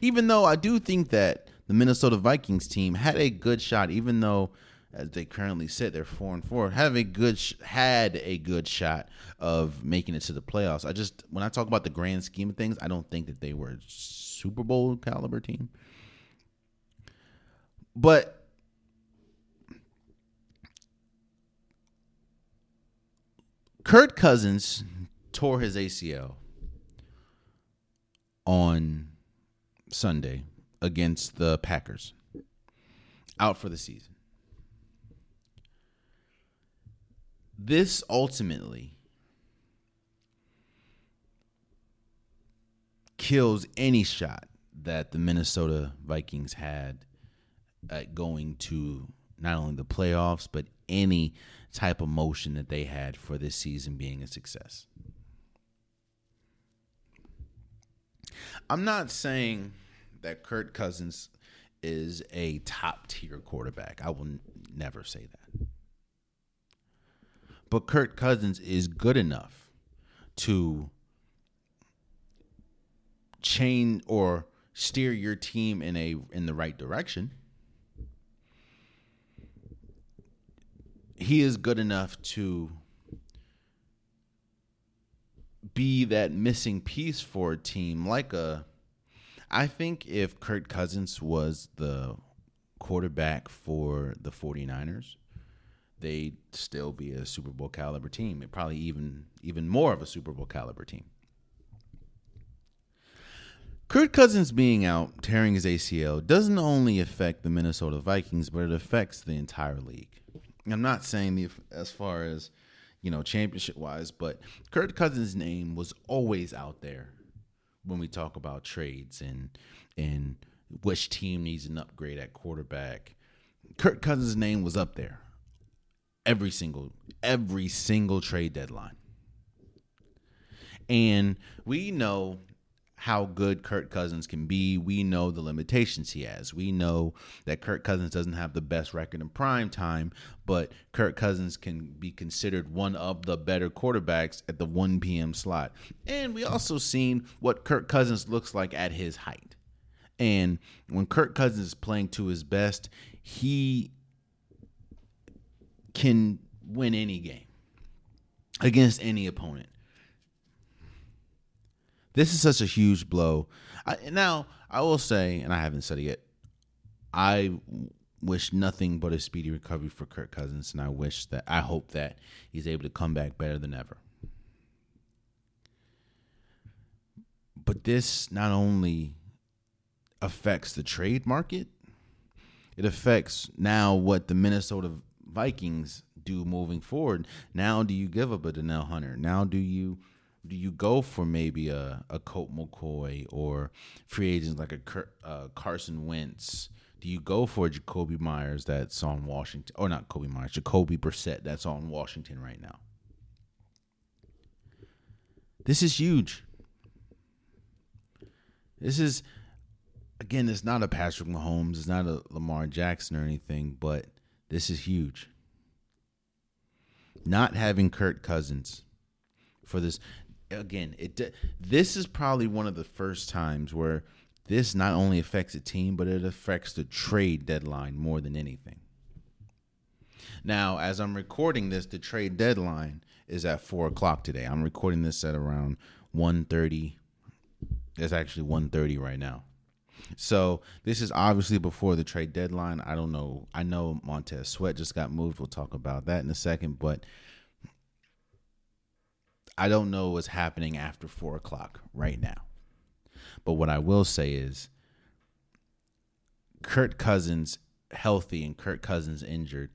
Even though I do think that the Minnesota Vikings team had a good shot, even though as they currently sit, they're four and four. Have a good sh- had a good shot of making it to the playoffs. I just when I talk about the grand scheme of things, I don't think that they were a Super Bowl caliber team. But Kirk Cousins tore his ACL on Sunday against the Packers. Out for the season. This ultimately kills any shot that the Minnesota Vikings had at going to not only the playoffs, but any type of motion that they had for this season being a success. I'm not saying that Kirk Cousins is a top tier quarterback. I will n- never say that. But Kirk Cousins is good enough to chain or steer your team in a in the right direction. He is good enough to be that missing piece for a team like a I think if Kirk Cousins was the quarterback for the 49ers, they'd still be a Super Bowl caliber team. Probably even even more of a Super Bowl caliber team. Kirk Cousins being out, tearing his ACL, doesn't only affect the Minnesota Vikings, but it affects the entire league. I'm not saying the as far as you know championship wise, but Kirk Cousins' name was always out there when we talk about trades and and which team needs an upgrade at quarterback. Kirk Cousins' name was up there every single every single trade deadline. And we know how good Kirk Cousins can be. We know the limitations he has. We know that Kirk Cousins doesn't have the best record in prime time, but Kirk Cousins can be considered one of the better quarterbacks at the 1 p.m. slot. And we also seen what Kirk Cousins looks like at his height. And when Kirk Cousins is playing to his best, he can win any game against any opponent. This is such a huge blow. I, now, I will say, and I haven't said it yet, I wish nothing but a speedy recovery for Kirk Cousins, and I wish that, I hope that he's able to come back better than ever. But this not only affects the trade market, it affects now what the Minnesota Vikings do moving forward. Now, do you give up a Danielle Hunter? Now, do you do you go for maybe a, a Colt McCoy or free agents like a uh, Carson Wentz? Do you go for Jacoby Meyers that's on Washington, or not Kobe Myers, Jacoby Brissett that's on Washington right now? This is huge. This is, again, it's not a Patrick Mahomes, it's not a Lamar Jackson or anything, but this is huge. Not having Kirk Cousins for this again, it this is probably one of the first times where this not only affects a team, but it affects the trade deadline more than anything. Now, as I'm recording this, the trade deadline is at four o'clock today. I'm recording this at around 1.30. It's actually 1.30 right now. So this is obviously before the trade deadline. I don't know. I know Montez Sweat just got moved. We'll talk about that in a second, but I don't know what's happening after four o'clock right now. But what I will say is Kirk Cousins healthy and Kirk Cousins injured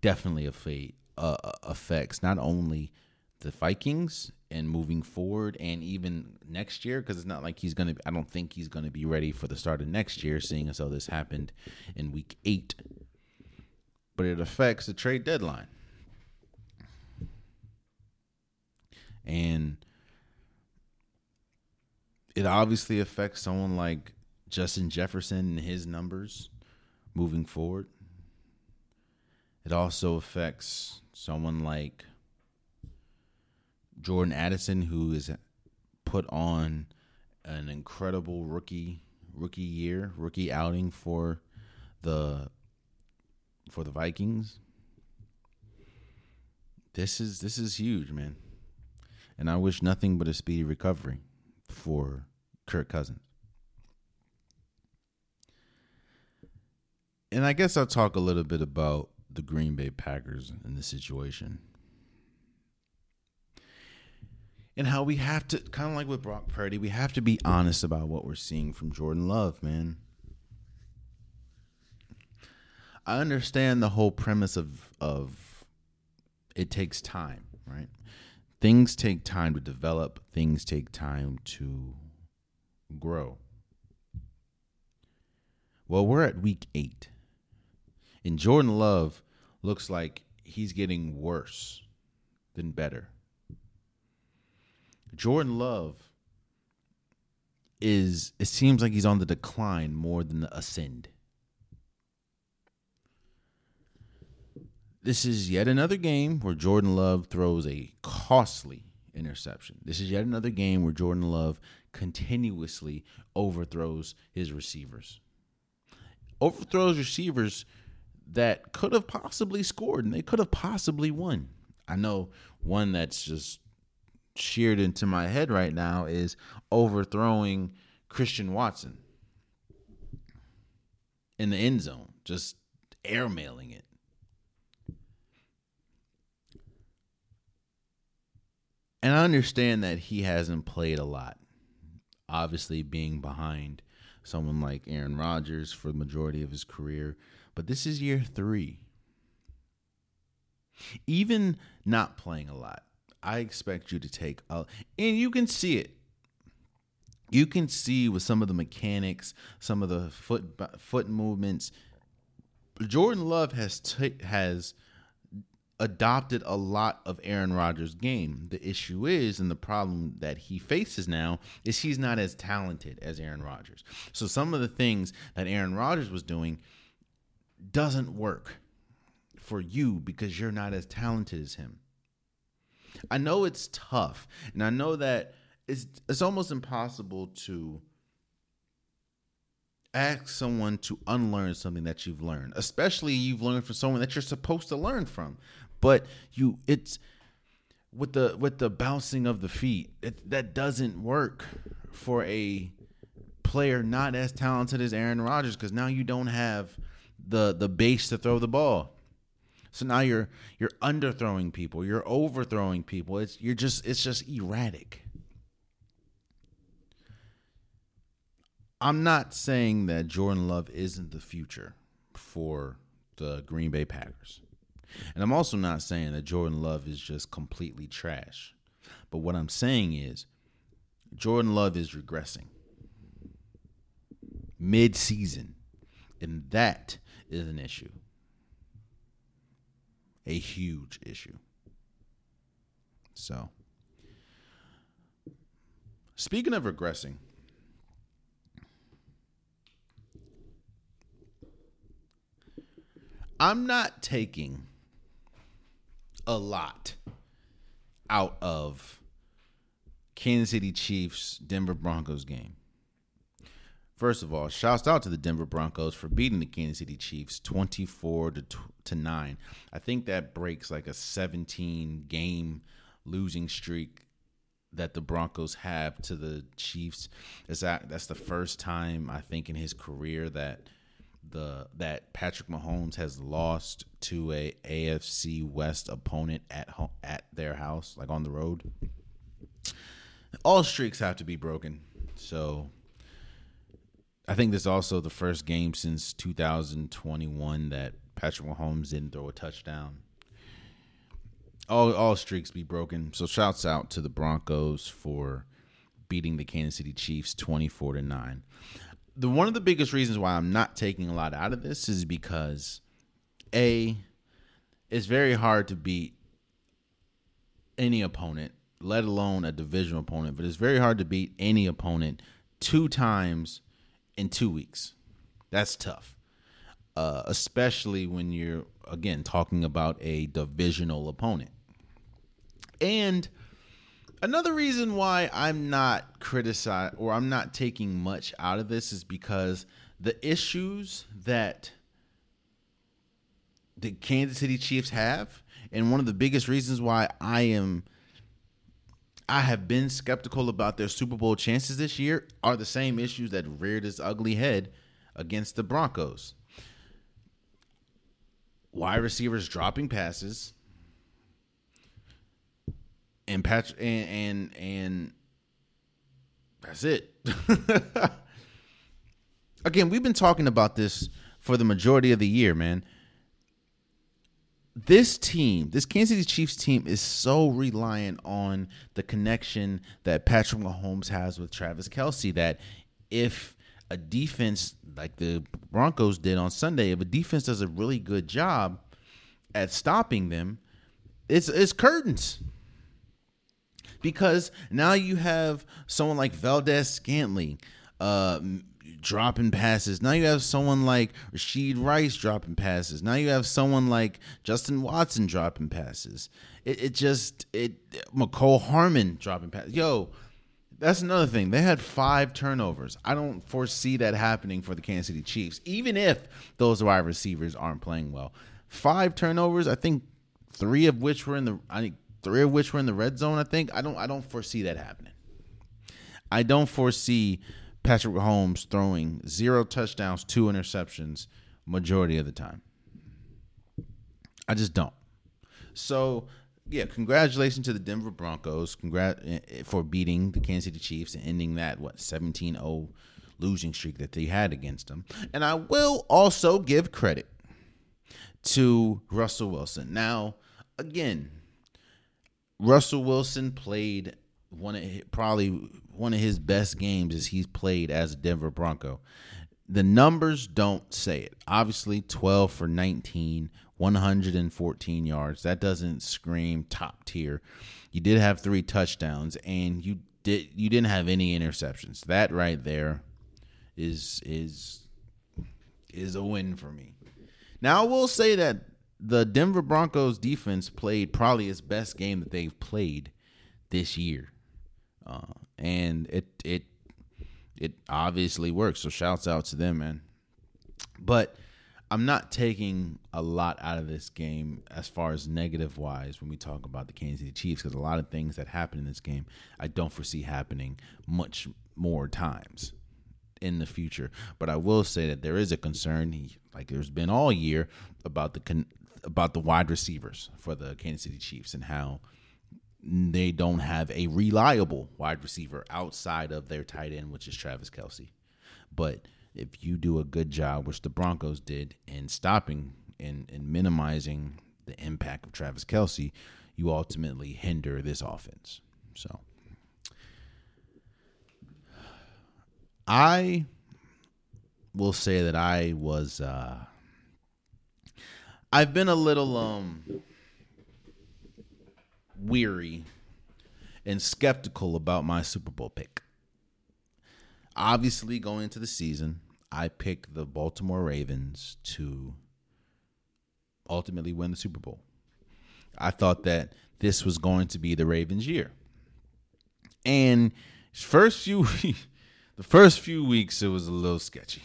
definitely affect, uh, affects not only the Vikings and moving forward and even next year because it's not like he's going to I don't think he's going to be ready for the start of next year seeing as though this happened in week 8 but it affects the trade deadline And it obviously affects someone like Justin Jefferson and his numbers moving forward. It also affects someone like Jordan Addison, who is put on an incredible rookie rookie year, rookie outing for the for the Vikings. This is this is huge, man. And I wish nothing but a speedy recovery for Kirk Cousins. And I guess I'll talk a little bit about the Green Bay Packers in the situation. And how we have to, kind of like with Brock Purdy, we have to be honest about what we're seeing from Jordan Love, man. I understand the whole premise of of it takes time, right? Things take time to develop, things take time to grow. Well, we're at week 8. And Jordan Love looks like he's getting worse than better. Jordan Love is it seems like he's on the decline more than the ascend. This is yet another game where Jordan Love throws a costly interception. This is yet another game where Jordan Love continuously overthrows his receivers. Overthrows receivers that could have possibly scored and they could have possibly won. I know one that's just sheared into my head right now is overthrowing Christian Watson in the end zone, just airmailing it. And I understand that he hasn't played a lot. Obviously, being behind someone like Aaron Rodgers for the majority of his career, but this is year three. Even not playing a lot, I expect you to take a, and you can see it. You can see with some of the mechanics, some of the foot foot movements. Jordan Love has t- has adopted a lot of Aaron Rodgers' game. The issue is, and the problem that he faces now, is he's not as talented as Aaron Rodgers. So some of the things that Aaron Rodgers was doing doesn't work for you because you're not as talented as him. I know it's tough, and I know that it's it's almost impossible to ask someone to unlearn something that you've learned, especially you've learned from someone that you're supposed to learn from. But you, it's with the with the bouncing of the feet, it, that doesn't work for a player not as talented as Aaron Rodgers because now you don't have the the base to throw the ball. So now you're you're underthrowing people, you're overthrowing people. It's you're just it's just erratic. I'm not saying that Jordan Love isn't the future for the Green Bay Packers. And I'm also not saying that Jordan Love is just completely trash. But what I'm saying is Jordan Love is regressing mid season. And that is an issue. A huge issue. So, speaking of regressing, I'm not taking a lot out of Kansas City Chiefs Denver Broncos game. First of all, shouts out to the Denver Broncos for beating the Kansas City Chiefs 24 to to 9. I think that breaks like a 17 game losing streak that the Broncos have to the Chiefs. Is that that's the first time I think in his career that the that Patrick Mahomes has lost to a AFC West opponent at home, at their house, like on the road. All streaks have to be broken. So I think this is also the first game since 2021 that Patrick Mahomes didn't throw a touchdown. All all streaks be broken. So shouts out to the Broncos for beating the Kansas City Chiefs 24 to 9. The one of the biggest reasons why I'm not taking a lot out of this is because a it's very hard to beat any opponent let alone a divisional opponent. But it's very hard to beat any opponent two times in two weeks. That's tough, uh, especially when you're again talking about a divisional opponent. And another reason why I'm not criticized or I'm not taking much out of this is because the issues that the Kansas City Chiefs have, and one of the biggest reasons why I am I have been skeptical about their Super Bowl chances this year are the same issues that reared its ugly head against the Broncos. Wide receivers dropping passes, and patch and and, and that's it. Again, we've been talking about this for the majority of the year, man this team, this Kansas City Chiefs team, is so reliant on the connection that Patrick Mahomes has with Travis Kelce that if a defense like the Broncos did on Sunday, if a defense does a really good job at stopping them, it's it's curtains. Because now you have someone like Valdes-Scantling, uh, dropping passes. Now you have someone like Rashee Rice dropping passes. Now you have someone like Justin Watson dropping passes. It, it just it Mecole Hardman dropping passes. Yo, that's another thing. They had five turnovers. I don't foresee that happening for the Kansas City Chiefs, even if those wide receivers aren't playing well. Five turnovers. I think three of which were in the. I think three of which were in the red zone. I think I don't. I don't foresee that happening. I don't foresee Patrick Mahomes throwing zero touchdowns, two interceptions, majority of the time. I just don't. So, yeah, congratulations to the Denver Broncos. Eh, eh, for beating the Kansas City Chiefs and ending that what 17-0 losing streak that they had against them. And I will also give credit to Russell Wilson. Now, again, Russell Wilson played one of probably one of his best games as he's played as a Denver Bronco. The numbers don't say it. Obviously, 12 for 19, 114 yards. That doesn't scream top tier. You did have three touchdowns and you did you didn't have any interceptions. That right there is is is a win for me. Now I will say that the Denver Broncos defense played probably its best game that they've played this year. Uh, and it it it obviously works. So shouts out to them, man. But I'm not taking a lot out of this game as far as negative wise when we talk about the Kansas City Chiefs because a lot of things that happen in this game I don't foresee happening much more times in the future. But I will say that there is a concern, like there's been all year, about the con- about the wide receivers for the Kansas City Chiefs and how they don't have a reliable wide receiver outside of their tight end, which is Travis Kelce. But if you do a good job, which the Broncos did, in stopping and, and minimizing the impact of Travis Kelce, you ultimately hinder this offense. So I will say that I was uh I've been a little um weary and skeptical about my Super Bowl pick. Obviously, going into the season, I picked the Baltimore Ravens to ultimately win the Super Bowl. I thought that this was going to be the Ravens' year. And first few the first few weeks it was a little sketchy.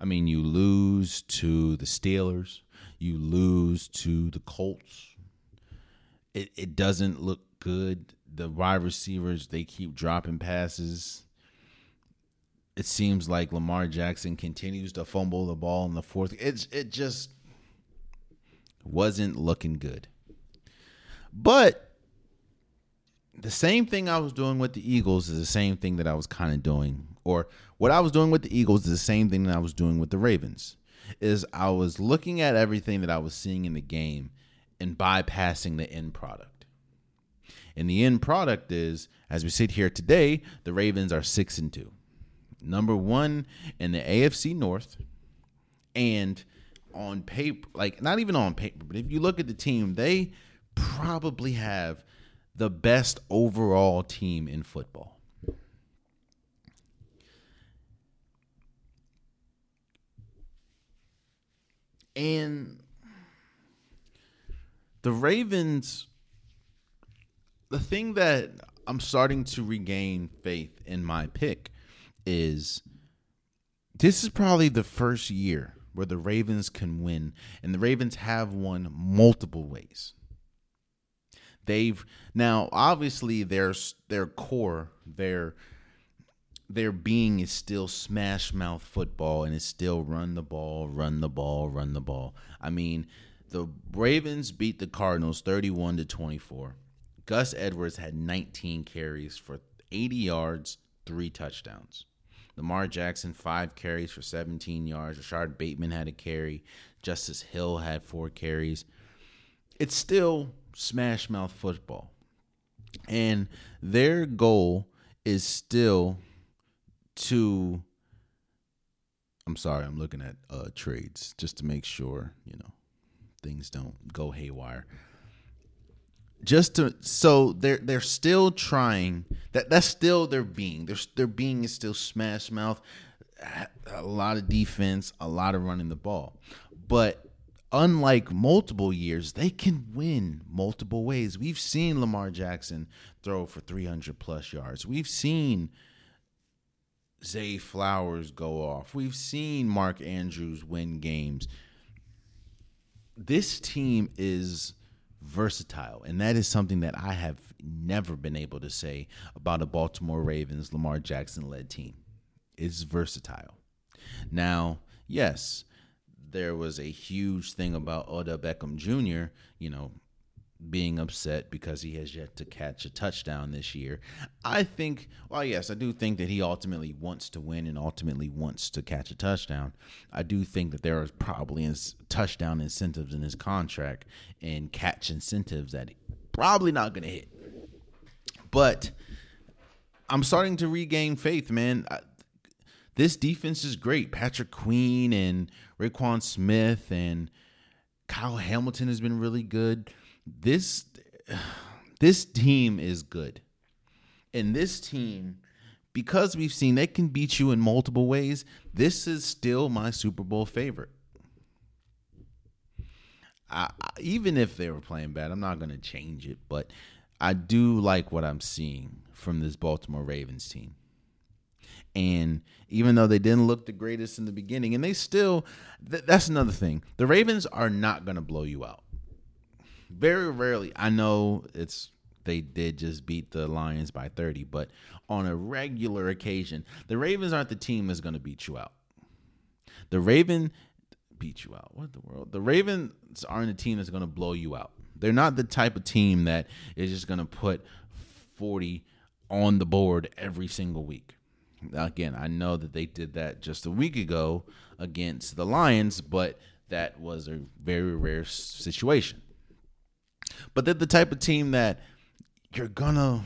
I mean, you lose to the Steelers, you lose to the Colts, it, it doesn't look good. The wide receivers, they keep dropping passes. It seems like Lamar Jackson continues to fumble the ball in the fourth. It's it just wasn't looking good. But the same thing I was doing with the Eagles is the same thing that I was kind of doing, or what I was doing with the Eagles is the same thing that I was doing with the Ravens. Is I was looking at everything that I was seeing in the game and bypassing the end product. And the end product is, as we sit here today, the Ravens are six and two, number one in the AFC North, and on paper, like not even on paper, but if you look at the team, they probably have the best overall team in football. And the Ravens, the thing that I'm starting to regain faith in my pick is this is probably the first year where the Ravens can win, and the Ravens have won multiple ways. They've now obviously their their core, their their being is still smash mouth football and it's still run the ball, run the ball, run the ball. I mean, the Ravens beat the Cardinals 31 to 24. Gus Edwards had 19 carries for 80 yards, three touchdowns. Lamar Jackson, five carries for 17 yards. Rashod Bateman had a carry. Justice Hill had four carries. It's still smash mouth football. And their goal is still to I'm sorry, I'm looking at uh, trades just to make sure, you know, things don't go haywire. Just to so they're they're still trying that that's still their being. Their their being is still smash mouth, a lot of defense, a lot of running the ball. But unlike multiple years, they can win multiple ways. We've seen Lamar Jackson throw for 300 plus yards. We've seen Zay Flowers go off. We've seen Mark Andrews win games. This team is versatile, and that is something that I have never been able to say about a Baltimore Ravens Lamar Jackson led team. It's versatile. Now, yes, there was a huge thing about Odell Beckham Jr., you know, being upset because he has yet to catch a touchdown this year. I think, well, yes, I do think that he ultimately wants to win and ultimately wants to catch a touchdown. I do think that there are probably touchdown incentives in his contract and catch incentives that probably not going to hit. But I'm starting to regain faith, man. I, this defense is great. Patrick Queen and Roquan Smith and Kyle Hamilton has been really good this this team is good. And this team because we've seen they can beat you in multiple ways, this is still my Super Bowl favorite. I, I, even if they were playing bad, I'm not going to change it, but I do like what I'm seeing from this Baltimore Ravens team. And even though they didn't look the greatest in the beginning, and they still, th- that's another thing. The Ravens are not going to blow you out very rarely. I know it's they did just beat the Lions by 30, but on a regular occasion, the Ravens aren't the team that's going to beat you out. The Raven beat you out. What the world? The Ravens aren't a team that's going to blow you out. They're not the type of team that is just going to put 40 on the board every single week. Again, I know that they did that just a week ago against the Lions, but that was a very rare situation. But they're the type of team that you're gonna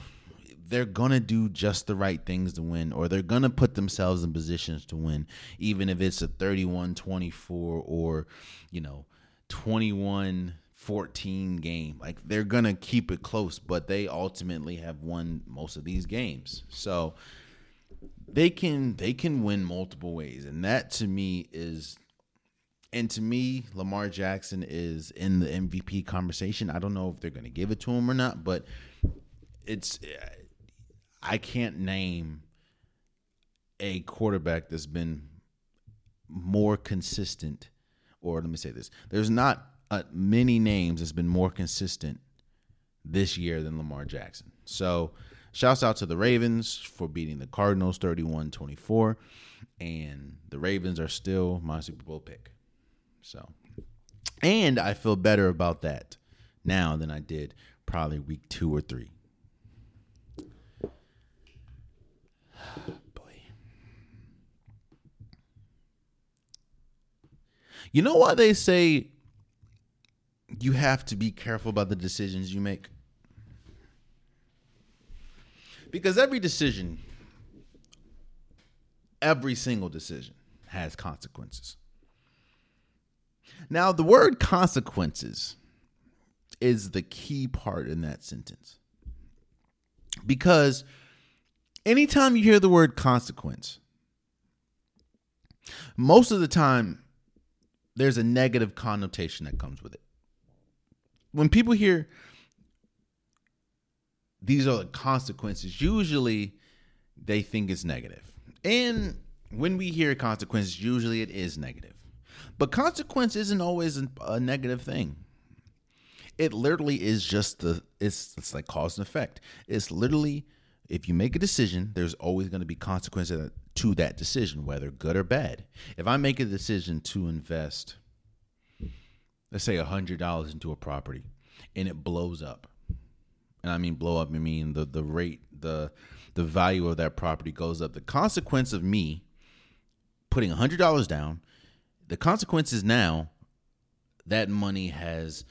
they're gonna do just the right things to win or they're gonna put themselves in positions to win even if it's a 31-24 or you know 21 14 game. Like they're gonna keep it close but they ultimately have won most of these games. So they can they can win multiple ways and that to me is and to me, Lamar Jackson is in the MVP conversation. I don't know if they're going to give it to him or not, but it's I can't name a quarterback that's been more consistent or let me say this. There's not uh, many names that's been more consistent this year than Lamar Jackson. So, shouts out to the Ravens for beating the Cardinals 31-24 and the Ravens are still my Super Bowl pick. So, and I feel better about that now than I did probably week two or three. Boy. You know why they say you have to be careful about the decisions you make? Because every decision, every single decision has consequences. Now, the word consequences is the key part in that sentence. Because anytime you hear the word consequence, most of the time there's a negative connotation that comes with it. When people hear these are the consequences, usually they think it's negative. And when we hear consequences, usually it is negative. But consequence isn't always a negative thing. It literally is just the it's it's like cause and effect. It's literally if you make a decision, there's always going to be consequences to that decision, whether good or bad. If I make a decision to invest, let's say hundred dollars into a property, and it blows up, and I mean blow up, I mean the the rate, the the value of that property goes up. The consequence of me putting hundred dollars down, the consequence is now that money has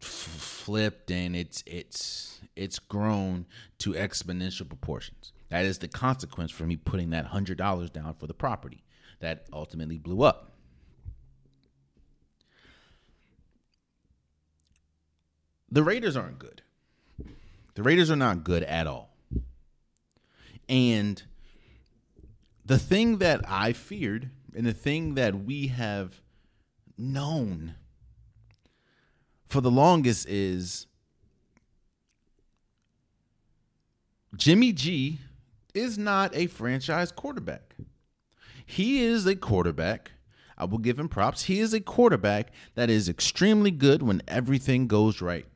flipped and it's it's it's grown to exponential proportions. That is the consequence for me putting that hundred dollars down for the property that ultimately blew up. The Raiders aren't good. The Raiders are not good at all. And the thing that I feared and the thing that we have known for the longest is Jimmy G is not a franchise quarterback. He is a quarterback. I will give him props. He is a quarterback that is extremely good when everything goes right,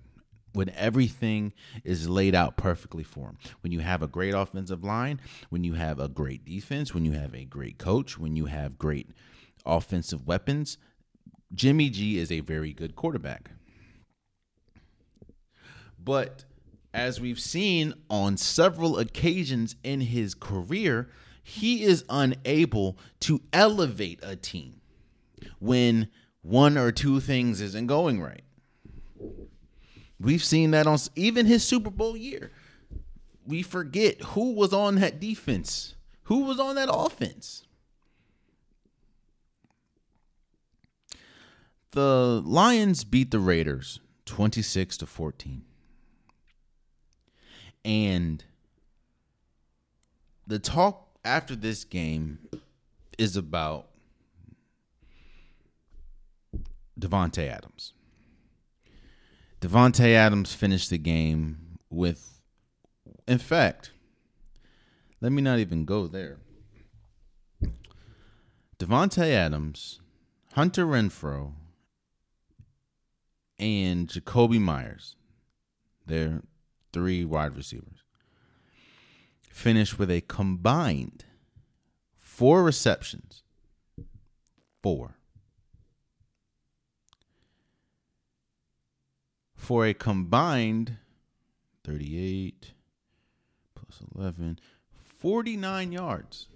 when everything is laid out perfectly for him. When you have a great offensive line, when you have a great defense, when you have a great coach, when you have great offensive weapons, Jimmy G is a very good quarterback. But as we've seen on several occasions in his career, he is unable to elevate a team when one or two things isn't going right. We've seen that on even his Super Bowl year. We forget who was on that defense, who was on that offense. The Lions beat the Raiders 26 to 14. And the talk after this game is about Davante Adams. Davante Adams finished the game with in fact, let me not even go there. Davante Adams, Hunter Renfrow, and Jakobi Meyers. They're three wide receivers, finished with a combined four receptions. Four. For a combined 38 plus 11, 49 yards.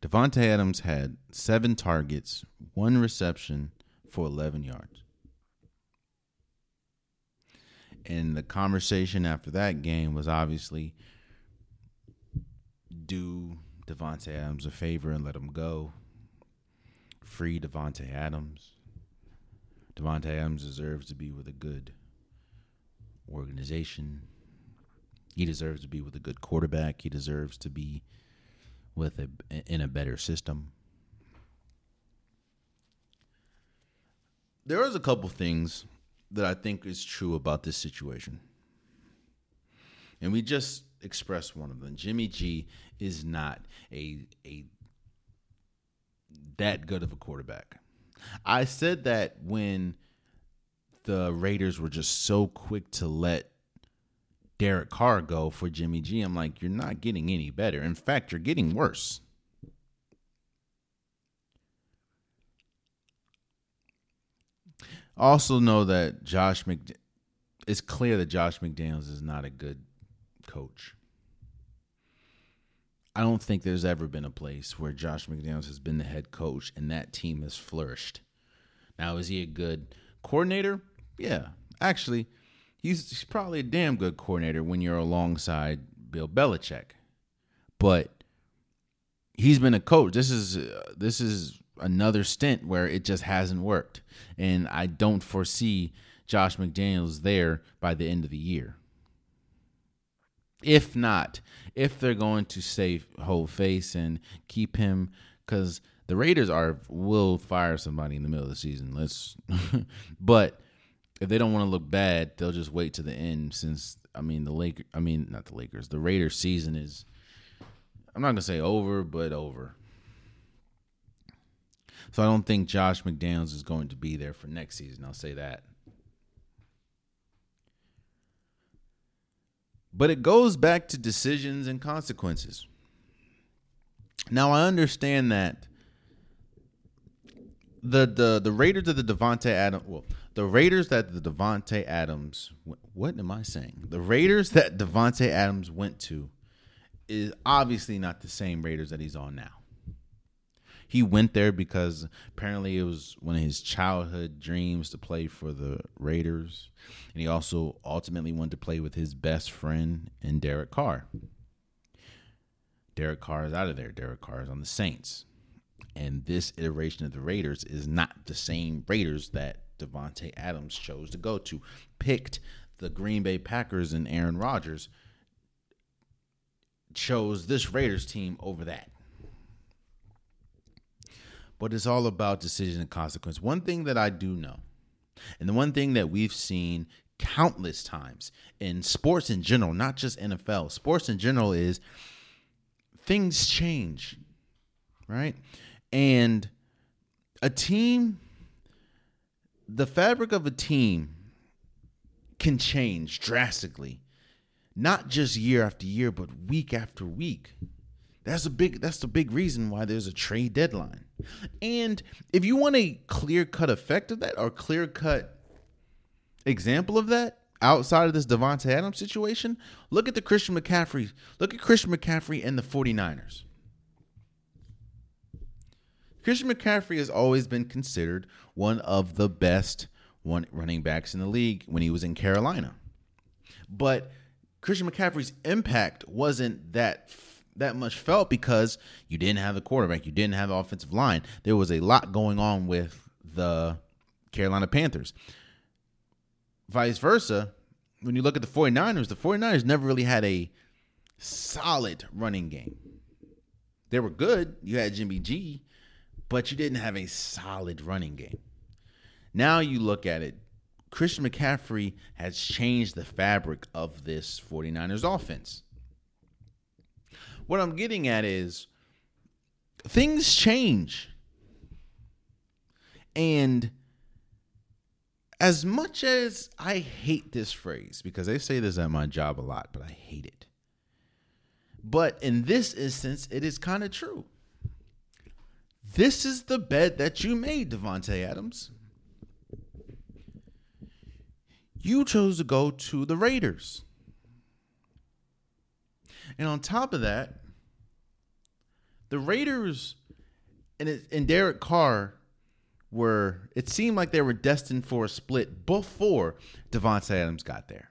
Davante Adams had seven targets, one reception for 11 yards. And the conversation after that game was obviously do Davante Adams a favor and let him go. Free Davante Adams. Davante Adams deserves to be with a good organization. He deserves to be with a good quarterback. He deserves to be with a in a better system. There is a couple things that I think is true about this situation. And we just expressed one of them. Jimmy G is not a a that good of a quarterback. I said that when the Raiders were just so quick to let Derek Carr go for Jimmy G. I'm like, you're not getting any better. In fact, you're getting worse. Also know that Josh Mc it's clear that Josh McDaniels is not a good coach. I don't think there's ever been a place where Josh McDaniels has been the head coach and that team has flourished. Now, is he a good coordinator? Yeah. Actually, he's, he's probably a damn good coordinator when you're alongside Bill Belichick. But he's been a coach. This is uh, this is another stint where it just hasn't worked. And I don't foresee Josh McDaniels there by the end of the year. If not, if they're going to save whole face and keep him, because the Raiders are will fire somebody in the middle of the season. Let's, but if they don't want to look bad, they'll just wait to the end. Since I mean the Lake, I mean not the Lakers, the Raiders season is. I'm not gonna say over, but over. So I don't think Josh McDaniels is going to be there for next season. I'll say that. But it goes back to decisions and consequences. Now I understand that the the the Raiders of the Davante Adams well the Raiders that the Davante Adams what am I saying? The Raiders that Davante Adams went to is obviously not the same Raiders that he's on now. He went there because apparently it was one of his childhood dreams to play for the Raiders. And he also ultimately wanted to play with his best friend and Derek Carr. Derek Carr is out of there. Derek Carr is on the Saints. And this iteration of the Raiders is not the same Raiders that Davante Adams chose to go to. Picked the Green Bay Packers and Aaron Rodgers chose this Raiders team over that but it's all about decision and consequence. One thing that I do know, and the one thing that we've seen countless times in sports in general, not just NFL, sports in general is things change, right? And a team, the fabric of a team can change drastically, not just year after year, but week after week. That's a big that's the big reason why there's a trade deadline. And if you want a clear cut effect of that or clear cut example of that outside of this Davante Adams situation, look at the Christian McCaffrey. Look at Christian McCaffrey and the 49ers. Christian McCaffrey has always been considered one of the best one running backs in the league when he was in Carolina. But Christian McCaffrey's impact wasn't that that much felt because you didn't have the quarterback, you didn't have the offensive line. There was a lot going on with the Carolina Panthers. Vice versa, when you look at the 49ers, the 49ers never really had a solid running game. They were good. You had Jimmy G, but you didn't have a solid running game. Now you look at it, Christian McCaffrey has changed the fabric of this 49ers offense. What I'm getting at is things change. And as much as I hate this phrase, because they say this at my job a lot, but I hate it. But in this instance, it is kind of true. This is the bet that you made, Davante Adams. You chose to go to the Raiders. And on top of that, the Raiders and and Derek Carr were it seemed like they were destined for a split before Davante Adams got there.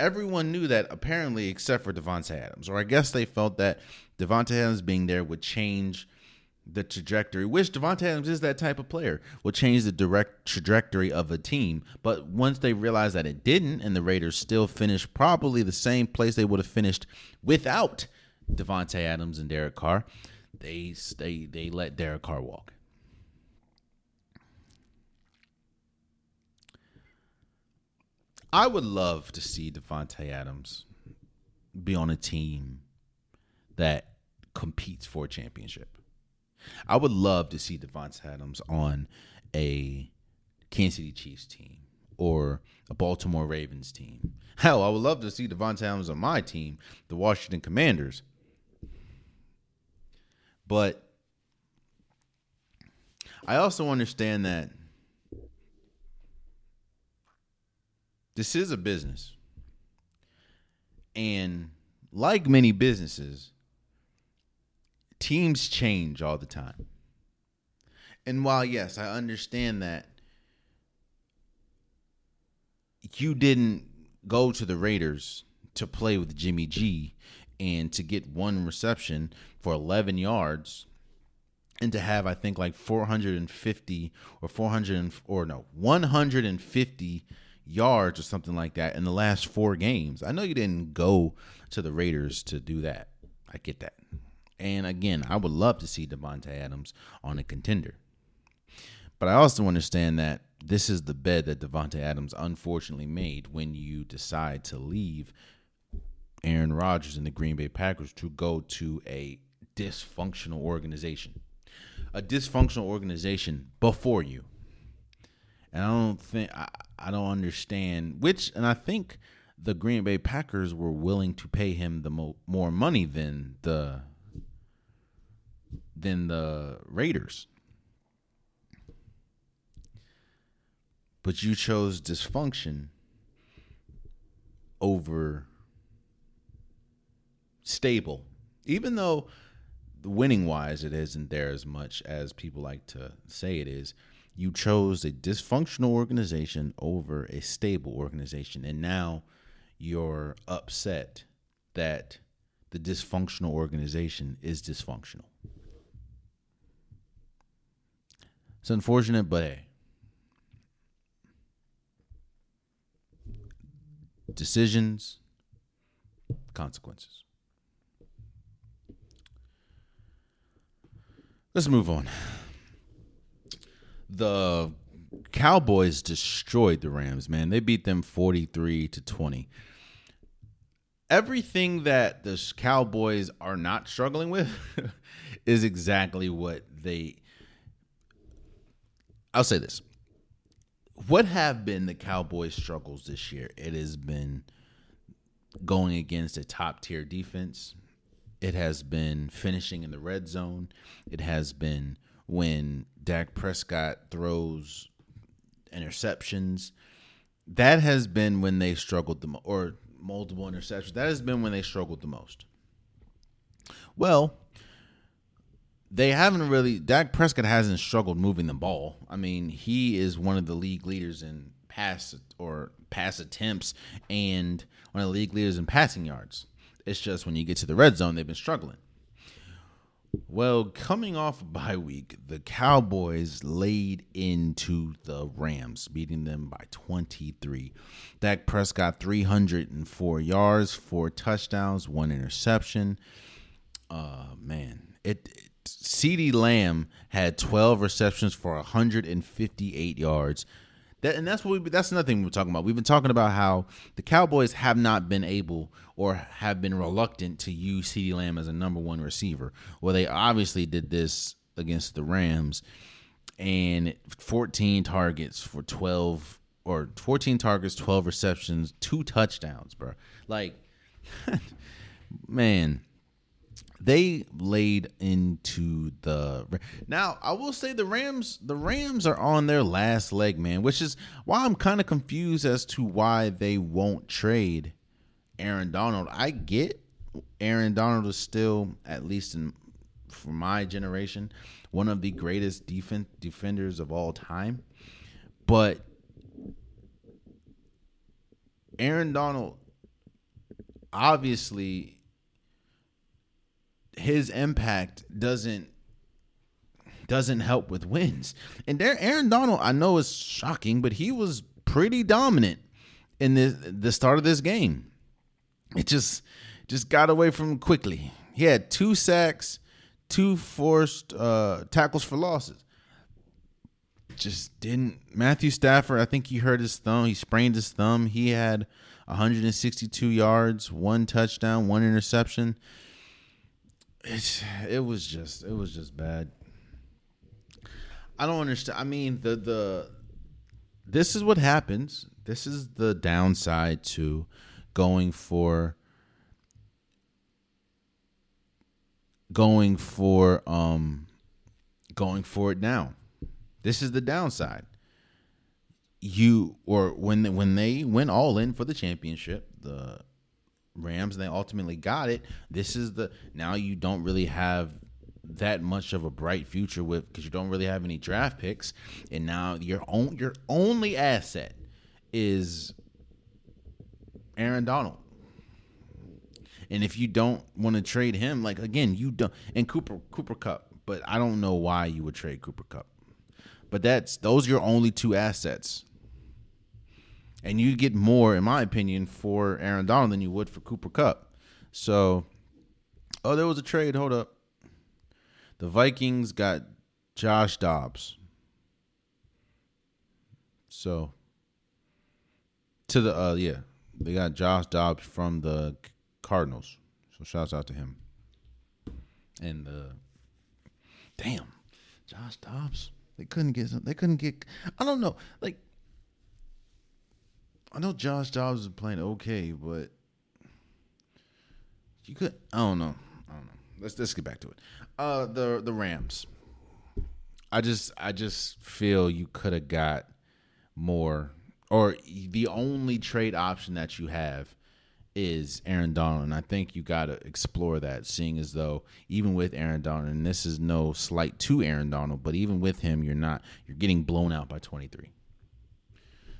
Everyone knew that apparently except for Davante Adams, or I guess they felt that Davante Adams being there would change the trajectory, which Davante Adams is that type of player, will change the direct trajectory of a team. But once they realized that it didn't, and the Raiders still finished probably the same place they would have finished without Davante Adams and Derek Carr, they they they let Derek Carr walk. I would love to see Davante Adams be on a team that competes for a championship. I would love to see Davante Adams on a Kansas City Chiefs team or a Baltimore Ravens team. Hell, I would love to see Davante Adams on my team, the Washington Commanders. But I also understand that this is a business. And like many businesses, teams change all the time. And while yes, I understand that you didn't go to the Raiders to play with Jimmy G and to get one reception for 11 yards and to have I think like 450 or 400 or no 150 yards or something like that in the last four games. I know you didn't go to the Raiders to do that. I get that. And again, I would love to see Davante Adams on a contender. But I also understand that this is the bed that Davante Adams unfortunately made when you decide to leave Aaron Rodgers and the Green Bay Packers to go to a dysfunctional organization. A dysfunctional organization before you. And I don't think I, I don't understand which and I think the Green Bay Packers were willing to pay him the mo- more money than the than the Raiders. But you chose dysfunction over stable. Even though winning wise it isn't there as much as people like to say it is, you chose a dysfunctional organization over a stable organization. And now you're upset that the dysfunctional organization is dysfunctional. It's unfortunate, but hey. Decisions, consequences. Let's move on. The Cowboys destroyed the Rams, man. They beat them 43 to 20. Everything that the Cowboys are not struggling with is exactly what they I'll say this. What have been the Cowboys' struggles this year? It has been going against a top tier defense, it has been finishing in the red zone. It has been when Dak Prescott throws interceptions. That has been when they struggled the most, or multiple interceptions. That has been when they struggled the most. Well, they haven't really. Dak Prescott hasn't struggled moving the ball. I mean, he is one of the league leaders in pass or pass attempts and one of the league leaders in passing yards. It's just when you get to the red zone, they've been struggling. Well, coming off bye week, the Cowboys laid into the Rams, beating them by 23. Dak Prescott 304 yards, four touchdowns, one interception. Uh man, it CeeDee Lamb had 12 receptions for 158 yards. That, and that's what we that's another thing we're talking about. We've been talking about how the Cowboys have not been able or have been reluctant to use CeeDee Lamb as a number one receiver. Well, they obviously did this against the Rams and 14 targets for 12 or 14 targets, 12 receptions, two touchdowns, bro. Like man, they laid into the now i will say the rams the rams are on their last leg man which is why i'm kind of confused as to why they won't trade aaron donald. I get aaron donald is still at least in for my generation one of the greatest defense defenders of all time but aaron donald obviously his impact doesn't doesn't help with wins. And there, Aaron Donald, I know is shocking, but he was pretty dominant in the the start of this game. It just just got away from quickly. He had two sacks, two forced uh, tackles for losses. Just didn't. Matthew Stafford, I think he hurt his thumb. He sprained his thumb. He had 162 yards, one touchdown, one interception it's it was just it was just bad. I don't understand. I mean, the the this is what happens. This is the downside to going for going for um going for it now. This is the downside. You or when when they went all in for the championship, the Rams and they ultimately got it. This is the now you don't really have that much of a bright future with because you don't really have any draft picks, and now your own your only asset is Aaron Donald. And if you don't want to trade him, like again, you don't and Cooper Cooper Kupp but I don't know why you would trade Cooper Kupp. But that's those are your only two assets. And you get more, in my opinion, for Aaron Donald than you would for Cooper Kupp. So, oh, there was a trade. Hold up. The Vikings got Josh Dobbs. So, to the uh yeah, they got Josh Dobbs from the Cardinals. So shouts out to him. And uh damn, Josh Dobbs. They couldn't get some, they couldn't get I don't know. Like I know Josh Dobbs is playing okay, but you could I don't know. I don't know. Let's let's get back to it. Uh the the Rams. I just I just feel you could have got more or the only trade option that you have is Aaron Donald. And I think you got to explore that, seeing as though even with Aaron Donald, and this is no slight to Aaron Donald, but even with him, you're not, you're getting blown out by 23.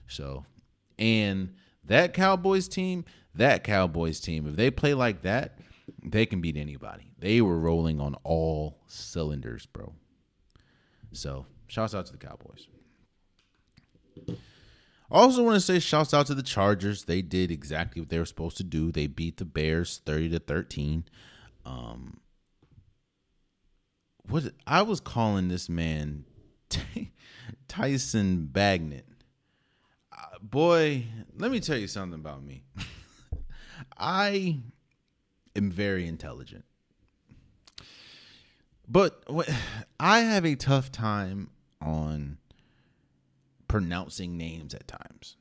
So, and that Cowboys team, that Cowboys team, if they play like that, they can beat anybody. They were rolling on all cylinders, bro. So, shouts out to the Cowboys. Also, want to say shouts out to the Chargers. They did exactly what they were supposed to do. They beat the Bears thirty to thirteen. Um, what I was calling this man Tyson Bagent. Boy, let me tell you something about me. I am very intelligent. But I have a tough time on pronouncing names at times.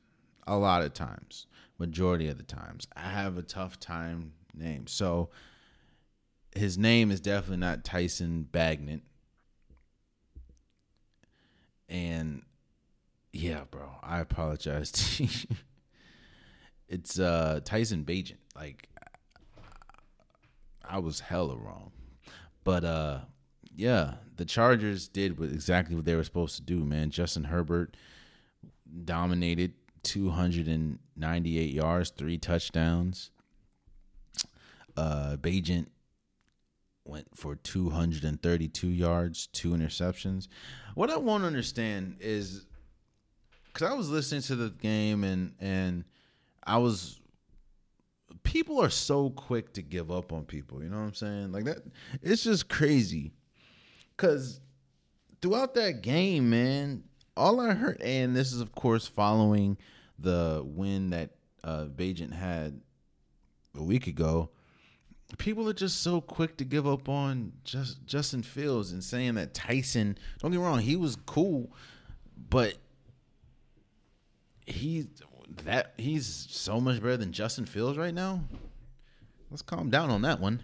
A lot of times, majority of the times, I have a tough time name. So his name is definitely not Tyson Bagent. And yeah, bro, I apologize. It's uh Tyson Bagent. Like I was hella wrong. But uh yeah, the Chargers did exactly what they were supposed to do, man. Justin Herbert dominated 298 yards, three touchdowns. Uh, Bagent went for 232 yards, two interceptions. What I won't understand is because I was listening to the game and and I was people are so quick to give up on people. You know what I'm saying? Like that, it's just crazy. Cause throughout that game, man, all I heard, and this is of course following the win that uh, Bagent had a week ago. People are just so quick to give up on just Justin Fields and saying that Tyson. Don't get wrong, he was cool, but he's that he's so much better than Justin Fields right now. Let's calm down on that one.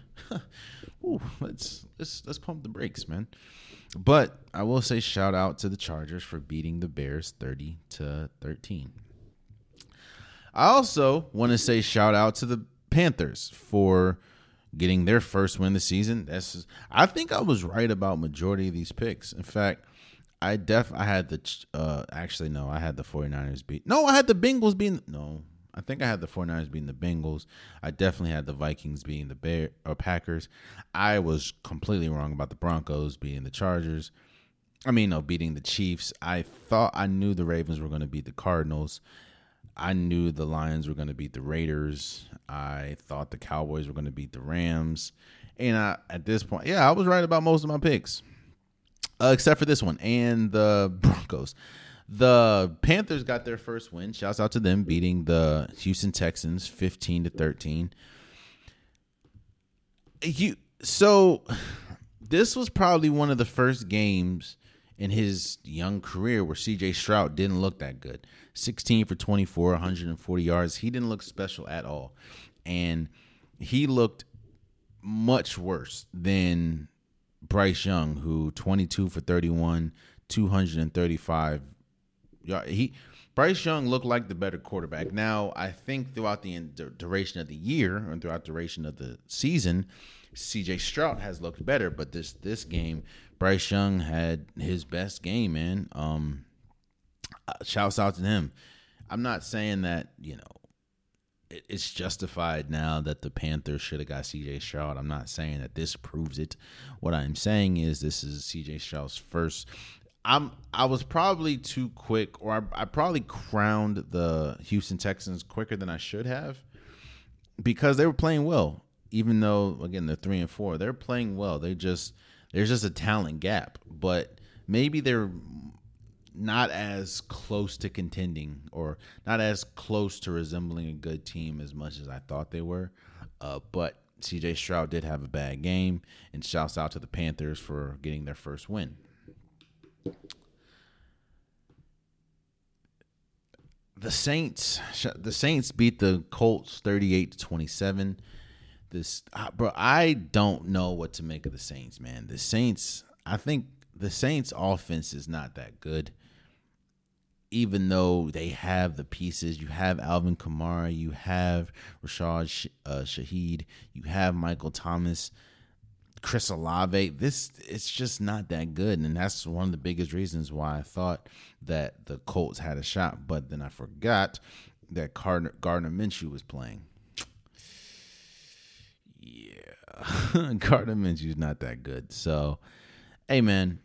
Ooh, let's let's let's pump the brakes, man. But I will say shout out to the Chargers for beating the Bears 30 to 13. I also want to say shout out to the Panthers for getting their first win the season. That's I think I was right about majority of these picks. In fact, I def I had the uh actually no, I had the 49ers beat. No, I had the Bengals being no. I think I had the 49ers beating the Bengals. I definitely had the Vikings beating the Bear or Packers. I was completely wrong about the Broncos beating the Chargers. I mean, no, beating the Chiefs. I thought I knew the Ravens were going to beat the Cardinals. I knew the Lions were going to beat the Raiders. I thought the Cowboys were going to beat the Rams. And I, at this point, yeah, I was right about most of my picks, uh, except for this one and the Broncos. The Panthers got their first win. Shouts out to them beating the Houston Texans 15 to 13. You so this was probably one of the first games in his young career where CJ Stroud didn't look that good. 16 for 24, 140 yards. He didn't look special at all. And he looked much worse than Bryce Young, who 22 for 31, 235 yeah, he Bryce Young looked like the better quarterback. Now, I think throughout the duration of the year and throughout duration of the season, CJ Stroud has looked better, but this this game, Bryce Young had his best game, man. Um, uh, shouts out to him. I'm not saying that you know it's justified now that the Panthers should have got CJ Stroud. I'm not saying that this proves it. What I'm saying is this is CJ Stroud's first. I'm I was probably too quick, or I, I probably crowned the Houston Texans quicker than I should have because they were playing well. Even though again they're three and four, they're playing well. They just there's just a talent gap, but maybe they're not as close to contending or not as close to resembling a good team as much as I thought they were. Uh, but CJ Stroud did have a bad game, and shouts out to the Panthers for getting their first win. The Saints, the Saints beat the Colts thirty-eight to twenty-seven. This, uh, bro, I don't know what to make of the Saints, man. The Saints, I think the Saints' offense is not that good even though they have the pieces, you have Alvin Kamara, you have Rashad uh, Shaheed, you have Michael Thomas, Chris Olave. This it's just not that good, and that's one of the biggest reasons why I thought that the Colts had a shot. But then I forgot that Gardner, Gardner Minshew was playing. Yeah, Gardner Minshew's not that good. So, hey man,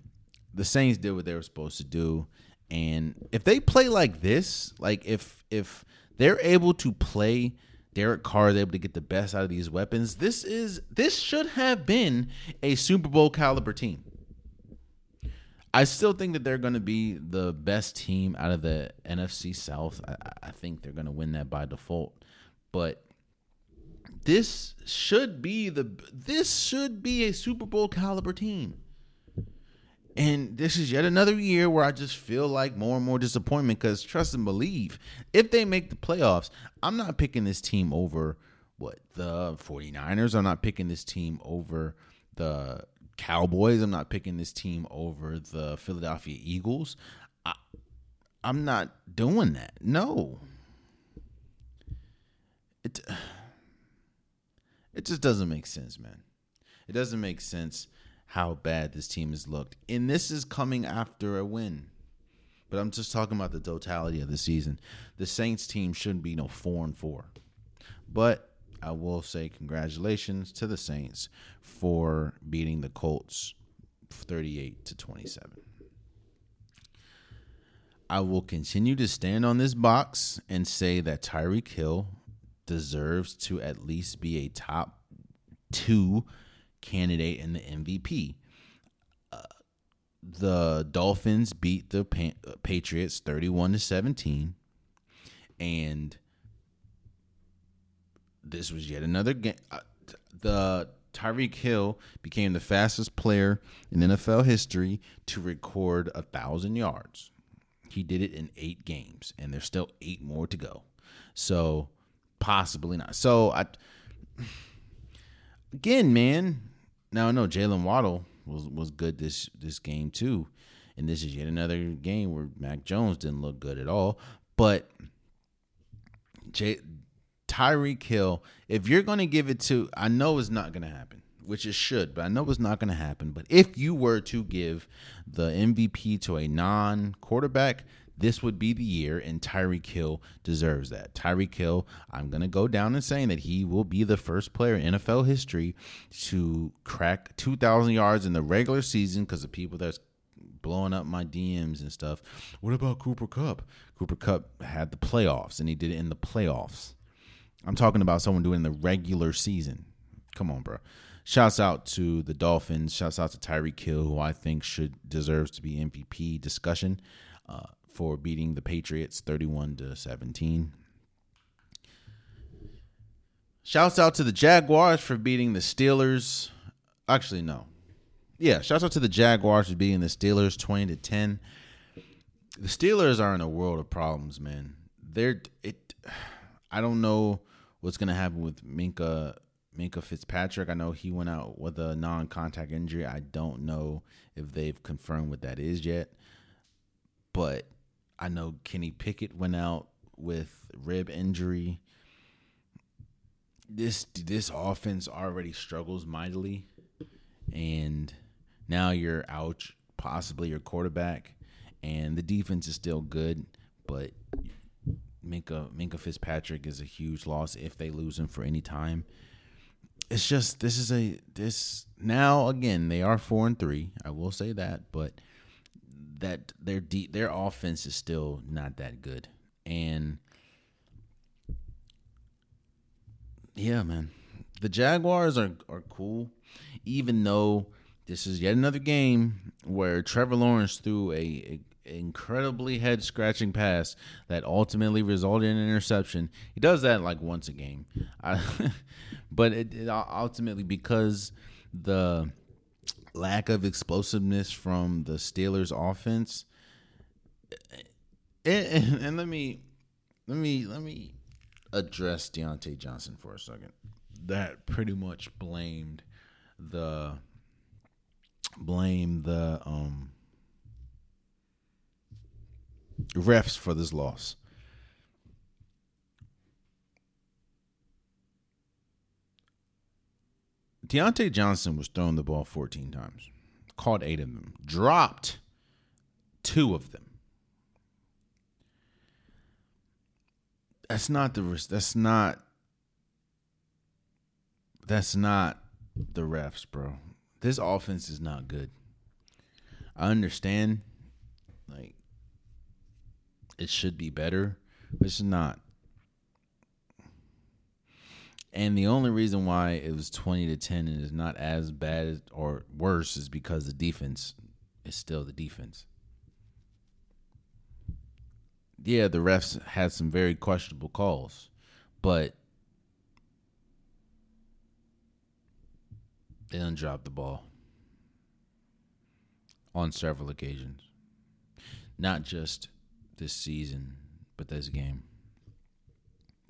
the Saints did what they were supposed to do and if they play like this, like if if they're able to play Derek Carr is able to get the best out of these weapons, this is this should have been a Super Bowl caliber team. I still think that they're going to be the best team out of the NFC South. I, I think they're going to win that by default, but this should be the this should be a Super Bowl caliber team. And this is yet another year where I just feel like more and more disappointment because trust and believe, if they make the playoffs, I'm not picking this team over what the 49ers. I'm not picking this team over the Cowboys. I'm not picking this team over the Philadelphia Eagles. I, I'm not doing that. No. It it just doesn't make sense, man. It doesn't make sense how bad this team has looked. And this is coming after a win. But I'm just talking about the totality of the season. The Saints team shouldn't be no 4 and 4. But I will say congratulations to the Saints for beating the Colts 38 to 27. I will continue to stand on this box and say that Tyreek Hill deserves to at least be a top 2 candidate in the MVP. Uh, the Dolphins beat the uh, Patriots 31 to 17 and this was yet another game uh, the Tyreek Hill became the fastest player in NFL history to record a thousand yards. He did it in eight games, and there's still eight more to go. So possibly not. So I again, man, now I know Jaylen Waddle was was good this this game too, and this is yet another game where Mac Jones didn't look good at all. But Jay, Tyreek Hill, if you're going to give it to, I know it's not going to happen, which it should, but I know it's not going to happen. But if you were to give the MVP to a non quarterback, this would be the year, and Tyreek Hill deserves that. Tyreek Hill, I'm going to go down and saying that he will be the first player in NFL history to crack 2,000 yards in the regular season because of people that's blowing up my DMs and stuff. What about Cooper Kupp? Cooper Kupp had the playoffs, and he did it in the playoffs. I'm talking about someone doing the regular season. Come on, bro. Shouts out to the Dolphins. Shouts out to Tyreek Hill, who I think should deserves to be MVP discussion. Uh, for beating the Patriots 31 to 17. Shouts out to the Jaguars for beating the Steelers. Actually, no. Yeah, shouts out to the Jaguars for beating the Steelers 20 to 10. The Steelers are in a world of problems, man. They're it I don't know what's gonna happen with Minka Minkah Fitzpatrick. I know he went out with a non-contact injury. I don't know if they've confirmed what that is yet. But I know Kenny Pickett went out with rib injury. This this offense already struggles mightily, and now you're out possibly your quarterback, and the defense is still good, but Minkah Minkah Fitzpatrick is a huge loss if they lose him for any time. It's just this is a this now again they are four and three. I will say that, but that their deep their offense is still not that good, and yeah, man, the Jaguars are are cool, even though this is yet another game where Trevor Lawrence threw a, a incredibly head scratching pass that ultimately resulted in an interception. He does that like once a game, I, but it, it ultimately because the lack of explosiveness from the Steelers offense. And, and, and, let me let me let me address Diontae Johnson for a second. That pretty much blamed the blame the um refs for this loss. Diontae Johnson was throwing the ball 14 times, caught eight of them, dropped two of them. That's not the that's not that's not the refs, bro. This offense is not good. I understand, like it should be better, but it's not. And the only reason why it was 20 to 10 and is not as bad or worse is because the defense is still the defense. Yeah, the refs had some very questionable calls, but they didn't drop the ball on several occasions. Not just this season, but this game.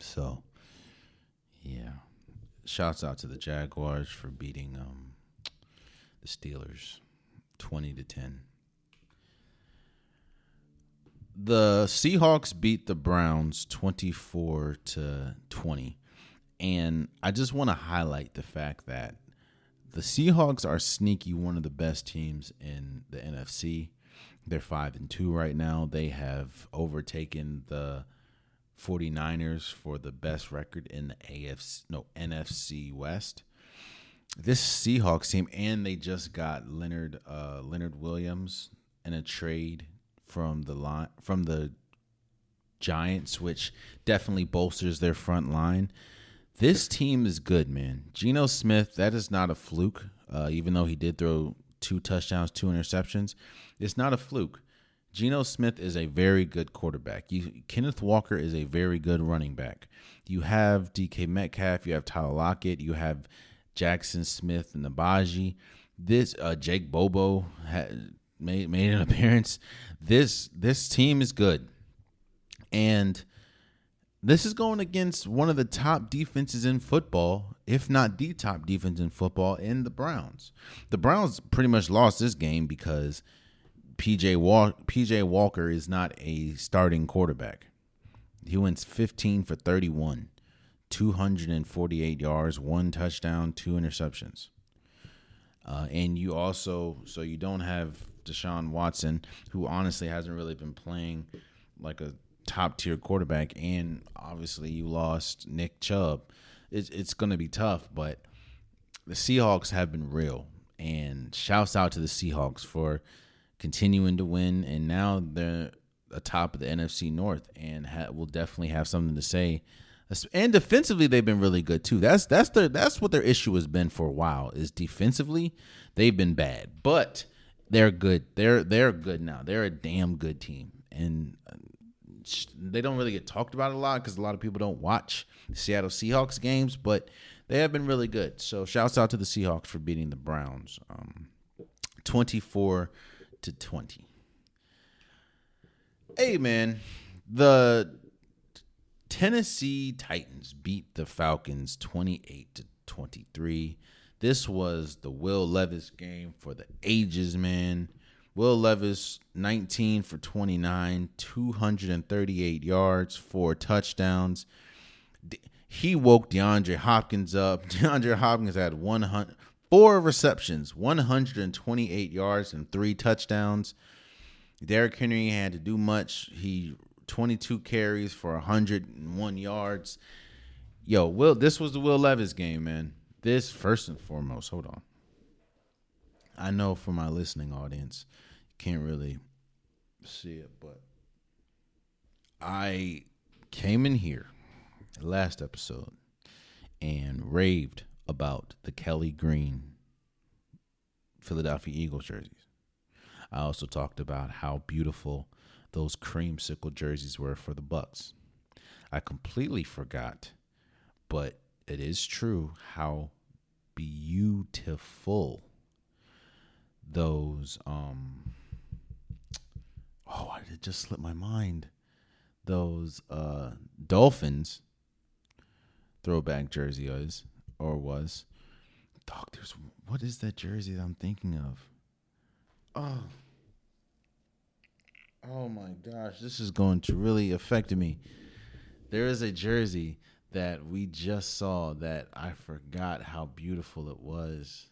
So yeah. Shouts out to the Jaguars for beating um, the Steelers 20 to 10. The Seahawks beat the Browns 24 to 20. And I just want to highlight the fact that the Seahawks are sneaky one of the best teams in the NFC. They're 5 and 2 right now. They have overtaken the 49ers for the best record in the AFC no NFC West. This Seahawks team and they just got Leonard uh, Leonard Williams in a trade from the line from the Giants, which definitely bolsters their front line. This team is good, man. Geno Smith, that is not a fluke. Uh, even though he did throw two touchdowns, two interceptions, it's not a fluke. Geno Smith is a very good quarterback. You, Kenneth Walker is a very good running back. You have DK Metcalf, you have Tyler Lockett, you have Jaxon Smith-Njigba. This uh, Jake Bobo had made made an appearance. This this team is good, and this is going against one of the top defenses in football, if not the top defense in football, in the Browns. The Browns pretty much lost this game because PJ Walker, PJ Walker is not a starting quarterback. He went 15 for 31, 248 yards, one touchdown, two interceptions. Uh, and you also, so you don't have Deshaun Watson, who honestly hasn't really been playing like a top tier quarterback. And obviously, you lost Nick Chubb. It's, it's going to be tough, but the Seahawks have been real. And shouts out to the Seahawks for continuing to win, and now they're atop of the NFC North, and ha- will definitely have something to say. And defensively, they've been really good too. That's that's their that's what their issue has been for a while. Is defensively, they've been bad, but they're good. They're they're good now. They're a damn good team, and uh, they don't really get talked about a lot because a lot of people don't watch Seattle Seahawks games, but they have been really good. So shouts out to the Seahawks for beating the Browns, um, twenty four to 20. Hey, man, the Tennessee Titans beat the Falcons 28 to 23. This was the Will Levis game for the ages, man. Will Levis, 19 for 29, 238 yards, four touchdowns. He woke DeAndre Hopkins up. DeAndre Hopkins had 100, four receptions, 128 yards, and three touchdowns. Derrick Henry had to do much. He 22 carries for 101 yards. Yo, Will, this was the Will Levis game, man. This first and foremost. Hold on. I know for my listening audience, you can't really see it, but I came in here last episode and raved about the Kelly Green Philadelphia Eagles jerseys. I also talked about how beautiful those creamsicle jerseys were for the Bucs. I completely forgot, but it is true how beautiful those um oh it just slipped my mind those uh dolphins throwback jersey is or was Doctors, what is that jersey that i'm thinking of oh oh my gosh this is going to really affect me there is a jersey that we just saw that i forgot how beautiful it was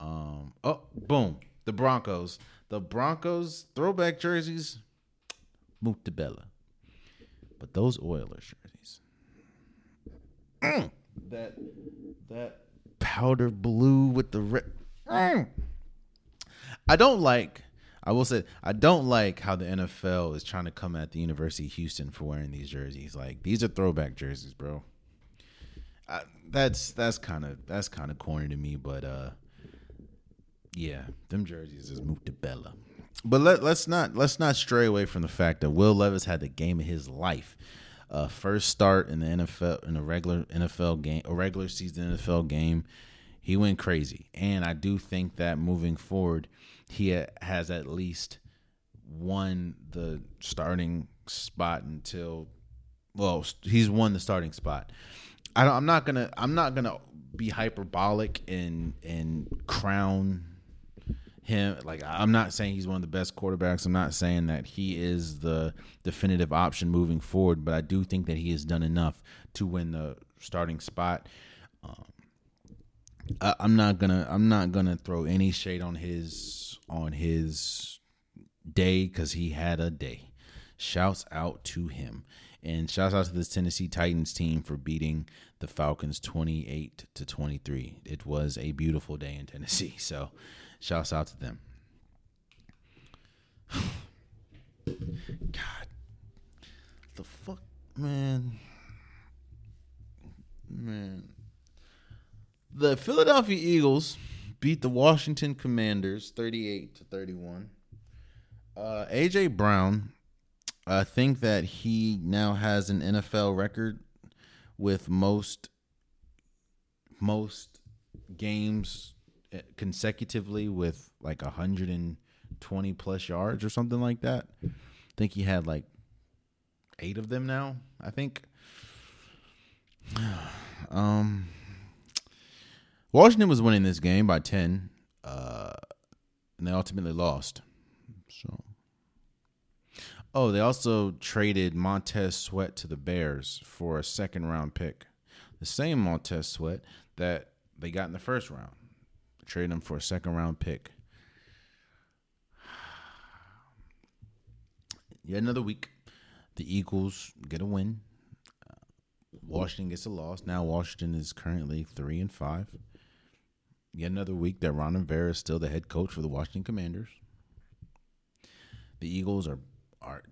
um, oh, boom. The Broncos. The Broncos throwback jerseys, Mutabella. But those Oilers jerseys. Mm, that that powder blue with the red. Mm. I don't like I will say I don't like how the NFL is trying to come at the University of Houston for wearing these jerseys. Like these are throwback jerseys, bro. That's that's kind of that's kind of corny to me, but uh yeah, them jerseys is moved to Bella. But let, let's not let's not stray away from the fact that Will Levis had the game of his life. Uh, first start in the NFL in a regular NFL game, a regular season NFL game, he went crazy. And I do think that moving forward, he has at least won the starting spot until well, he's won the starting spot. I am not gonna I'm not gonna be hyperbolic and and crown him like I'm not saying he's one of the best quarterbacks. I'm not saying that he is the definitive option moving forward, but I do think that he has done enough to win the starting spot. Um, I, I'm not gonna I'm not gonna throw any shade on his on his day because he had a day. Shouts out to him. And shouts out to this Tennessee Titans team for beating the Falcons 28 to 23. It was a beautiful day in Tennessee. So Shouts out to them. God, the fuck, man, man. The Philadelphia Eagles beat the Washington Commanders 38 to 31. Uh, AJ Brown, I think that he now has an NFL record with most most games consecutively with like 120 plus yards or something like that. I think he had like eight of them now. I think. Um, Washington was winning this game by 10, uh, and they ultimately lost. So, oh, they also traded Montez Sweat to the Bears for a second round pick, the same Montez Sweat that they got in the first round trade him for a second round pick. Yet another week, the Eagles get a win. Uh, Washington gets a loss. Now Washington is currently three and five. Yet another week that Ron Rivera is still the head coach for the Washington Commanders. The Eagles are are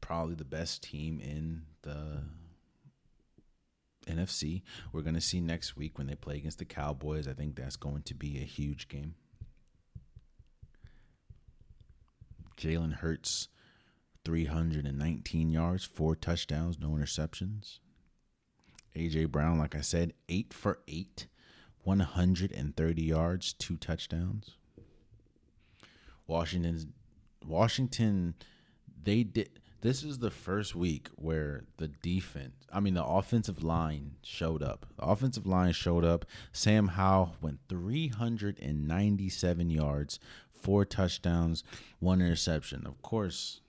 probably the best team in the NFC. We're going to see next week when they play against the Cowboys. I think that's going to be a huge game. Jalen Hurts, 319 yards, four touchdowns, no interceptions. AJ Brown, like I said, eight for eight, 130 yards, two touchdowns. Washington's Washington, they did this is the first week where the defense, I mean, the offensive line showed up. The offensive line showed up. Sam Howell went 397 yards, four touchdowns, one interception. Of course,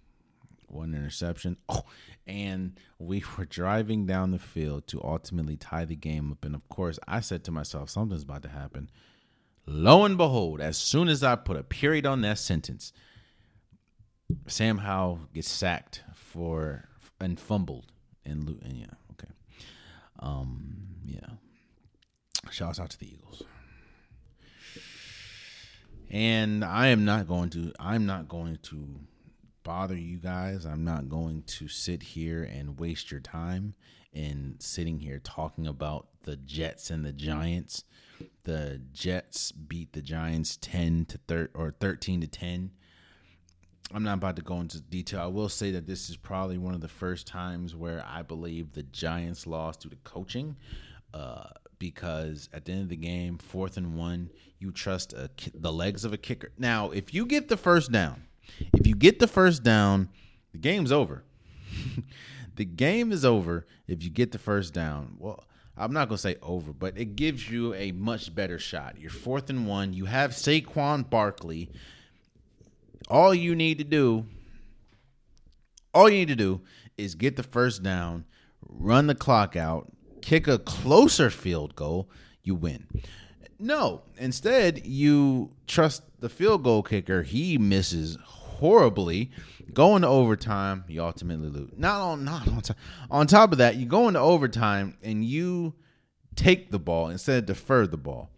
one interception. Oh, and we were driving down the field to ultimately tie the game up. And of course, I said to myself, something's about to happen. Lo and behold, as soon as I put a period on that sentence, Sam Howell gets sacked for and fumbled and, and yeah, okay. Um, yeah. Shouts out to the Eagles. And I am not going to I'm not going to bother you guys. I'm not going to sit here and waste your time in sitting here talking about the Jets and the Giants. The Jets beat the Giants 10 to 13 or 13 to 10. I'm not about to go into detail. I will say that this is probably one of the first times where I believe the Giants lost due to coaching. Uh, because at the end of the game, fourth and one, you trust a, the legs of a kicker. Now, if you get the first down, if you get the first down, the game's over. the game is over if you get the first down. Well, I'm not gonna say over, but it gives you a much better shot. You're fourth and one. You have Saquon Barkley. All you need to do, all you need to do is get the first down, run the clock out, kick a closer field goal, you win. No, instead you trust the field goal kicker. He misses horribly. Going to overtime, you ultimately lose. Not on not on. On top of that, you go into overtime and you take the ball instead of defer the ball.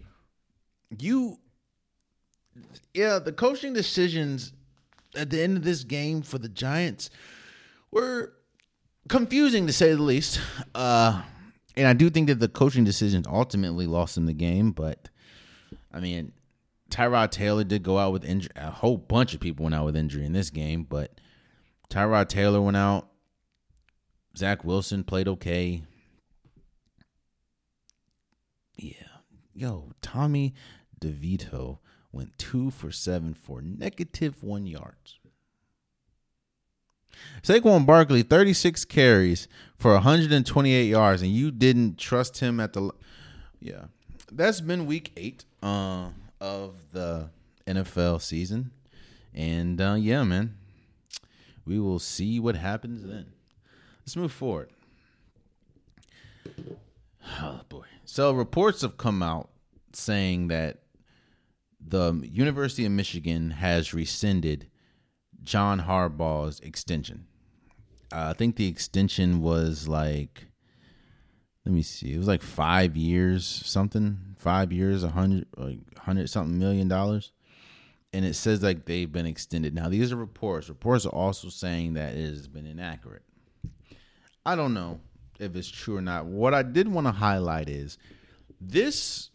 You yeah, the coaching decisions at the end of this game for the Giants were confusing to say the least. Uh and I do think that the coaching decisions ultimately lost him the game, but I mean, Tyrod Taylor did go out with injury. A whole bunch of people went out with injury in this game, but Tyrod Taylor went out. Zach Wilson played okay. Yeah. Yo, Tommy DeVito went two for seven for negative one yards. Saquon Barkley, 36 carries for 128 yards, and you didn't trust him at the. Yeah. That's been week eight. Uh, of the NFL season. And uh, yeah, man, we will see what happens then. Let's move forward. Oh boy. So reports have come out saying that the University of Michigan has rescinded John Harbaugh's extension. Uh, I think the extension was like let me see. It was like five years, something. Five years, a hundred, like hundred something million dollars, and it says like they've been extended. Now these are reports. Reports are also saying that it has been inaccurate. I don't know if it's true or not. What I did want to highlight is this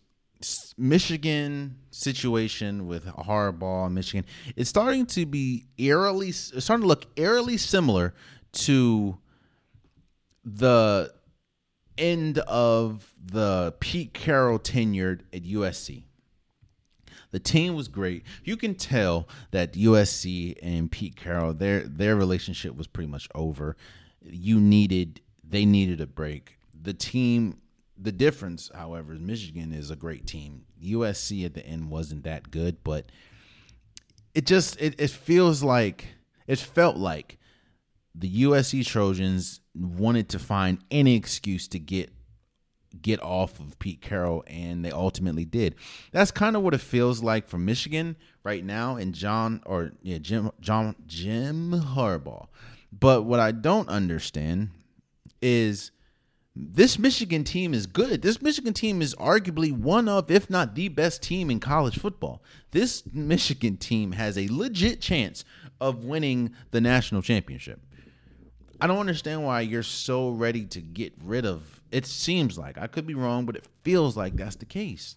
Michigan situation with Harbaugh, Michigan. It's starting to be eerily, starting to look eerily similar to the end of the Pete Carroll tenured at USC. The team was great. You can tell that USC and Pete Carroll their their relationship was pretty much over. You needed they needed a break. The team the difference, however, is Michigan is a great team. USC at the end wasn't that good, but it just it, it feels like it felt like the USC Trojans wanted to find any excuse to get get off of Pete Carroll, and they ultimately did. That's kind of what it feels like for Michigan right now, and John or yeah Jim John Jim Harbaugh. But what I don't understand is this Michigan team is good. This Michigan team is arguably one of, if not the best team in college football. This Michigan team has a legit chance of winning the national championship. I don't understand why you're so ready to get rid of. It seems like I could be wrong, but it feels like that's the case.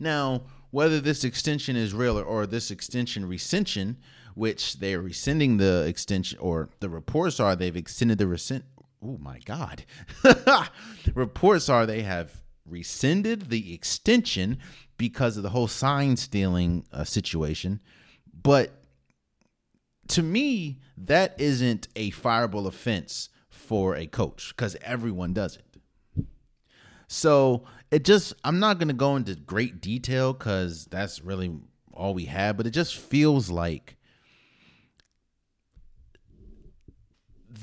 Now, whether this extension is real or, or this extension rescission, which they're rescinding the extension, or the reports are they've extended the rescind. Oh my God! reports are they have rescinded the extension because of the whole sign stealing uh, situation, but to me, that isn't a fireable offense for a coach because everyone does it. So it just, I'm not going to go into great detail because that's really all we have, but it just feels like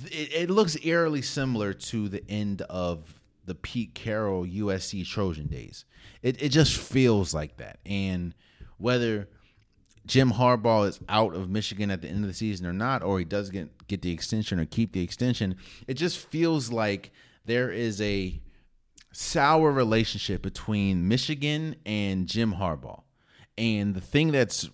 it, it looks eerily similar to the end of the Pete Carroll USC Trojan days. It, it just feels like that. And whether Jim Harbaugh is out of Michigan at the end of the season or not, or he does get get the extension or keep the extension. It just feels like there is a sour relationship between Michigan and Jim Harbaugh. And the thing that's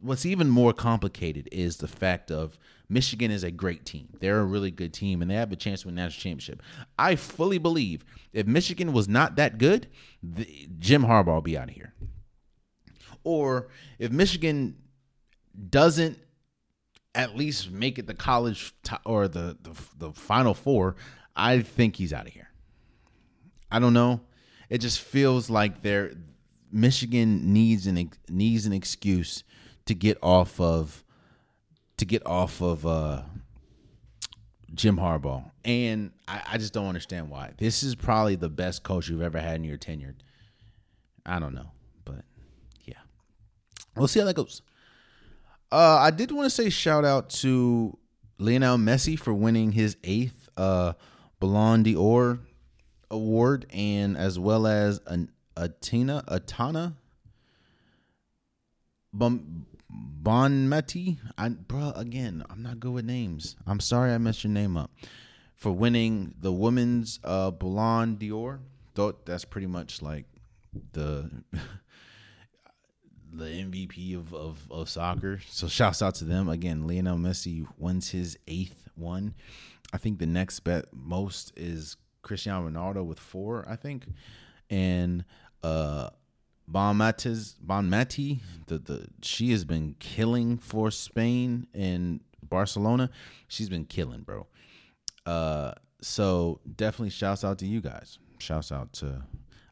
what's even more complicated is the fact of Michigan is a great team. They're a really good team and they have a chance to win national championship. I fully believe if Michigan was not that good, the, Jim Harbaugh will be out of here. Or if Michigan doesn't at least make it the college t- or the, the the final four, I think he's out of here. I don't know. It just feels like they're Michigan needs an needs an excuse to get off of to get off of uh, Jim Harbaugh, and I, I, just don't understand why. This is probably the best coach you've ever had in your tenure. I don't know, but yeah, we'll see how that goes. Uh, I did want to say shout out to Lionel Messi for winning his eighth uh, Ballon d'Or award, and as well as an Atina Atana Bum, Bonmati. I bro, again, I'm not good with names. I'm sorry I messed your name up. For winning the women's uh Ballon d'Or. Thought that's pretty much like the the MVP of, of, of soccer. So shouts out to them. Again, Lionel Messi wins his eighth one. I think the next bet most is Cristiano Ronaldo with four, I think. And uh Bon Matis, Bon Mati, the the she has been killing for Spain and Barcelona. She's been killing, bro. Uh, so definitely shouts out to you guys. Shouts out to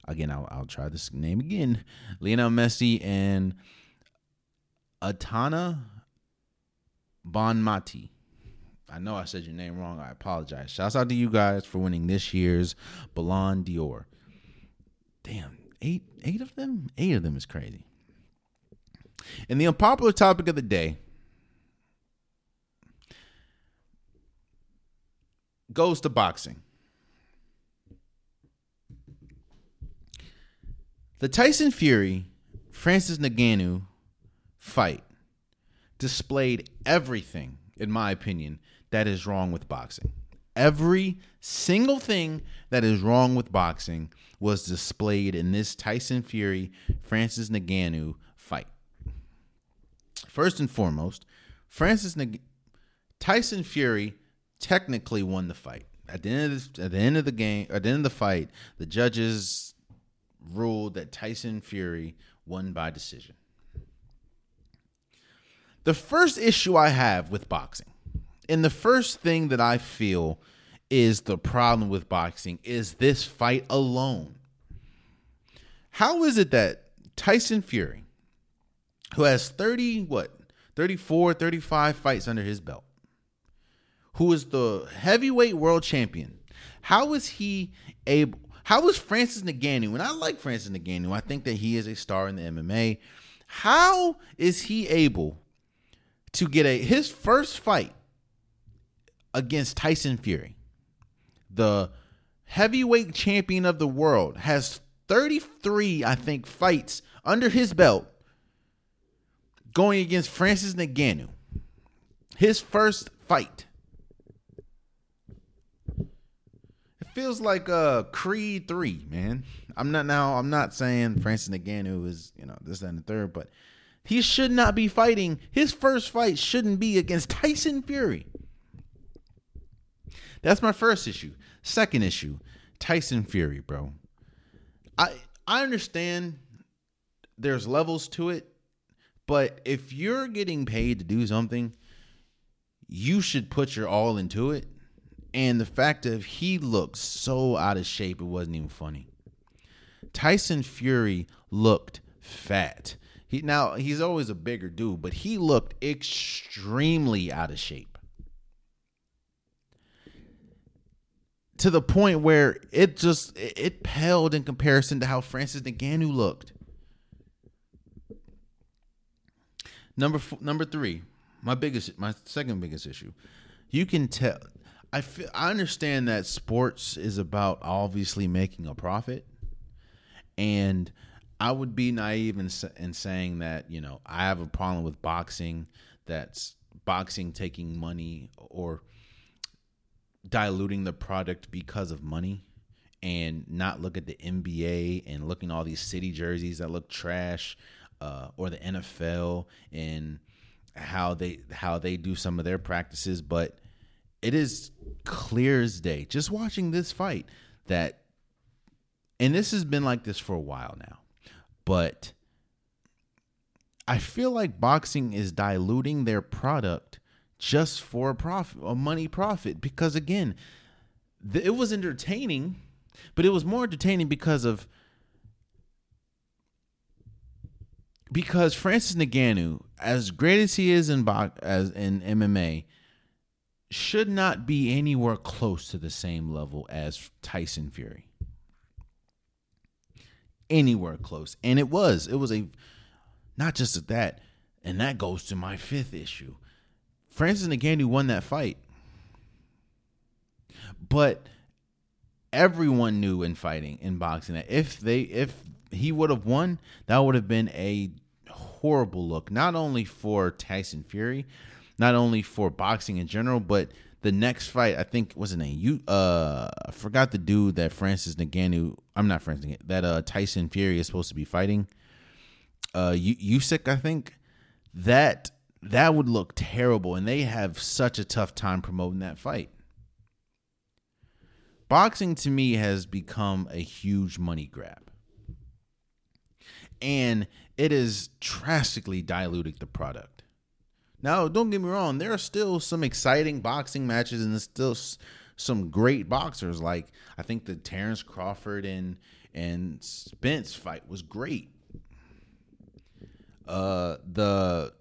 again. I'll I'll try this name again. Lionel Messi and Atana Bonmati. I know I said your name wrong. I apologize. Shouts out to you guys for winning this year's Ballon d'Or. Damn, eight eight of them? Eight of them is crazy. And the unpopular topic of the day goes to boxing. The Tyson Fury Francis Ngannou fight displayed everything, in my opinion, that is wrong with boxing. Every single thing that is wrong with boxing was displayed in this Tyson Fury Francis Ngannou fight. First and foremost, Francis Tyson Fury technically won the fight. At the end of the, at the end of the game, at the end of the fight, the judges ruled that Tyson Fury won by decision. The first issue I have with boxing and the first thing that I feel is the problem with boxing is this fight alone. How is it that Tyson Fury, who has 30, what, 34, 35 fights under his belt, who is the heavyweight world champion, how is he able, how is Francis Ngannou, and I like Francis Ngannou, I think that he is a star in the MMA, how is he able to get a, his first fight against Tyson Fury, the heavyweight champion of the world, has 33, I think, fights under his belt going against Francis Ngannou. His first fight. It feels like uh Creed 3, man. I'm not now I'm not saying Francis Ngannou is, you know, this and the third, but he should not be fighting. His first fight shouldn't be against Tyson Fury. That's my first issue. Second issue, Tyson Fury, bro. I I understand there's levels to it, but if you're getting paid to do something, you should put your all into it. And the fact of he looked so out of shape, it wasn't even funny. Tyson Fury looked fat. He now he's always a bigger dude, but he looked extremely out of shape. To the point where it just it paled in comparison to how Francis Ngannou looked. Number four, number three, my biggest, my second biggest issue. You can tell. I feel, I understand that sports is about obviously making a profit, and I would be naive in, in saying that you know I have a problem with boxing. That's boxing taking money or diluting the product because of money and not look at the NBA and looking all these city jerseys that look trash uh, or the NFL and how they how they do some of their practices. But it is clear as day just watching this fight that and this has been like this for a while now but I feel like boxing is diluting their product just for a profit, a money profit. Because again, th- it was entertaining, but it was more entertaining because of because Francis Ngannou, as great as he is in as in MMA, should not be anywhere close to the same level as Tyson Fury. Anywhere close, and it was. It was a not just that, and that goes to my fifth issue. Francis Ngannou won that fight, but everyone knew in fighting in boxing that if they if he would have won, that would have been a horrible look, not only for Tyson Fury, not only for boxing in general, but the next fight, I think was it a you uh I forgot the dude that Francis Ngannou I'm not Francis Ngannou, that uh Tyson Fury is supposed to be fighting. Uh Usyk, I think. That that would look terrible, and they have such a tough time promoting that fight. Boxing to me has become a huge money grab, and it is drastically diluting the product. Now, don't get me wrong, there are still some exciting boxing matches, and there's still some great boxers. Like I think the Terrence Crawford and and Spence fight was great uh the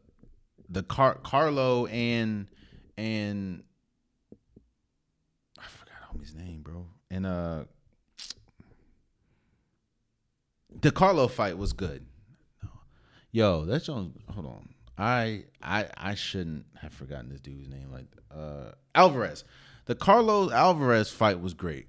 the Car- Carlo and and I forgot homie's name, bro. And uh the Carlo fight was good. Yo, that's on hold on. I I I shouldn't have forgotten this dude's name like uh Alvarez. The Carlos Alvarez fight was great.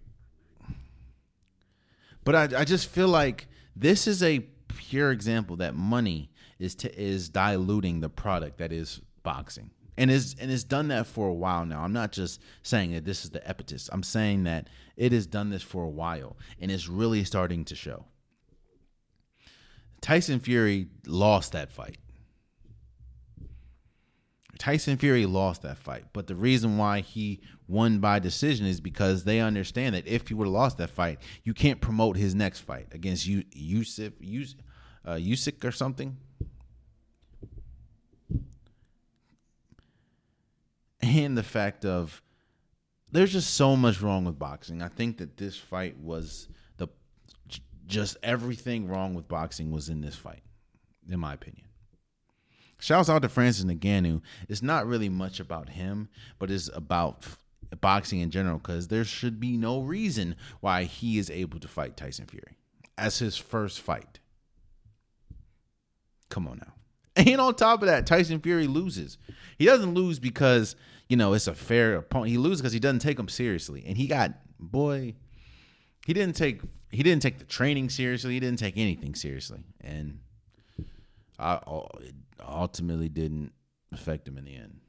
But I I just feel like this is a pure example that money is to, is diluting the product that is boxing and is and has done that for a while now. I'm not just saying that this is the epitome. I'm saying that it has done this for a while and it's really starting to show. Tyson Fury lost that fight. Tyson Fury lost that fight, but the reason why he won by decision is because they understand that if he would have lost that fight, you can't promote his next fight against you Yusuf Yus, uh, Usyk or something. And the fact of there's just so much wrong with boxing. I think that this fight was the just everything wrong with boxing was in this fight, in my opinion. Shouts out to Francis Ngannou. It's not really much about him, but it's about boxing in general because there should be no reason why he is able to fight Tyson Fury as his first fight. Come on now. And on top of that, Tyson Fury loses. He doesn't lose because, you know, it's a fair opponent. He loses because he doesn't take him seriously. And he got, boy, he didn't take he didn't take the training seriously. He didn't take anything seriously. And I, it ultimately didn't affect him in the end.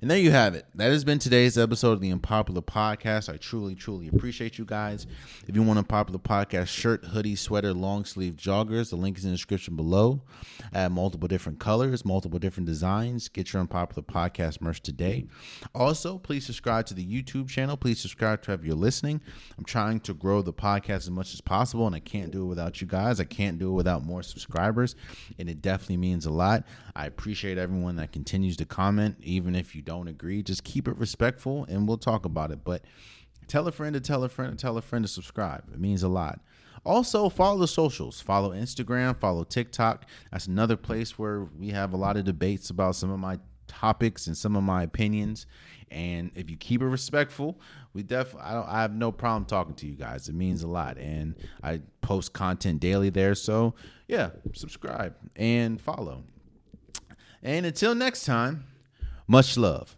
And there you have it. That has been today's episode of the Unpopular Podcast. I truly, truly appreciate you guys. If you want a popular podcast shirt, hoodie, sweater, long sleeve joggers, the link is in the description below. I have multiple different colors, multiple different designs. Get your Unpopular Podcast merch today. Also, please subscribe to the YouTube channel. Please subscribe to if you're listening. I'm trying to grow the podcast as much as possible, and I can't do it without you guys. I can't do it without more subscribers, and it definitely means a lot. I appreciate everyone that continues to comment, even if you don't agree, just keep it respectful and we'll talk about it. But tell a friend to tell a friend to tell a friend to subscribe. It means a lot. Also, follow the socials. Follow Instagram, follow TikTok. That's another place where we have a lot of debates about some of my topics and some of my opinions. And if you keep it respectful, we definitely I, I have no problem talking to you guys. It means a lot, and I post content daily there. So yeah, subscribe and follow. And until next time. Much love.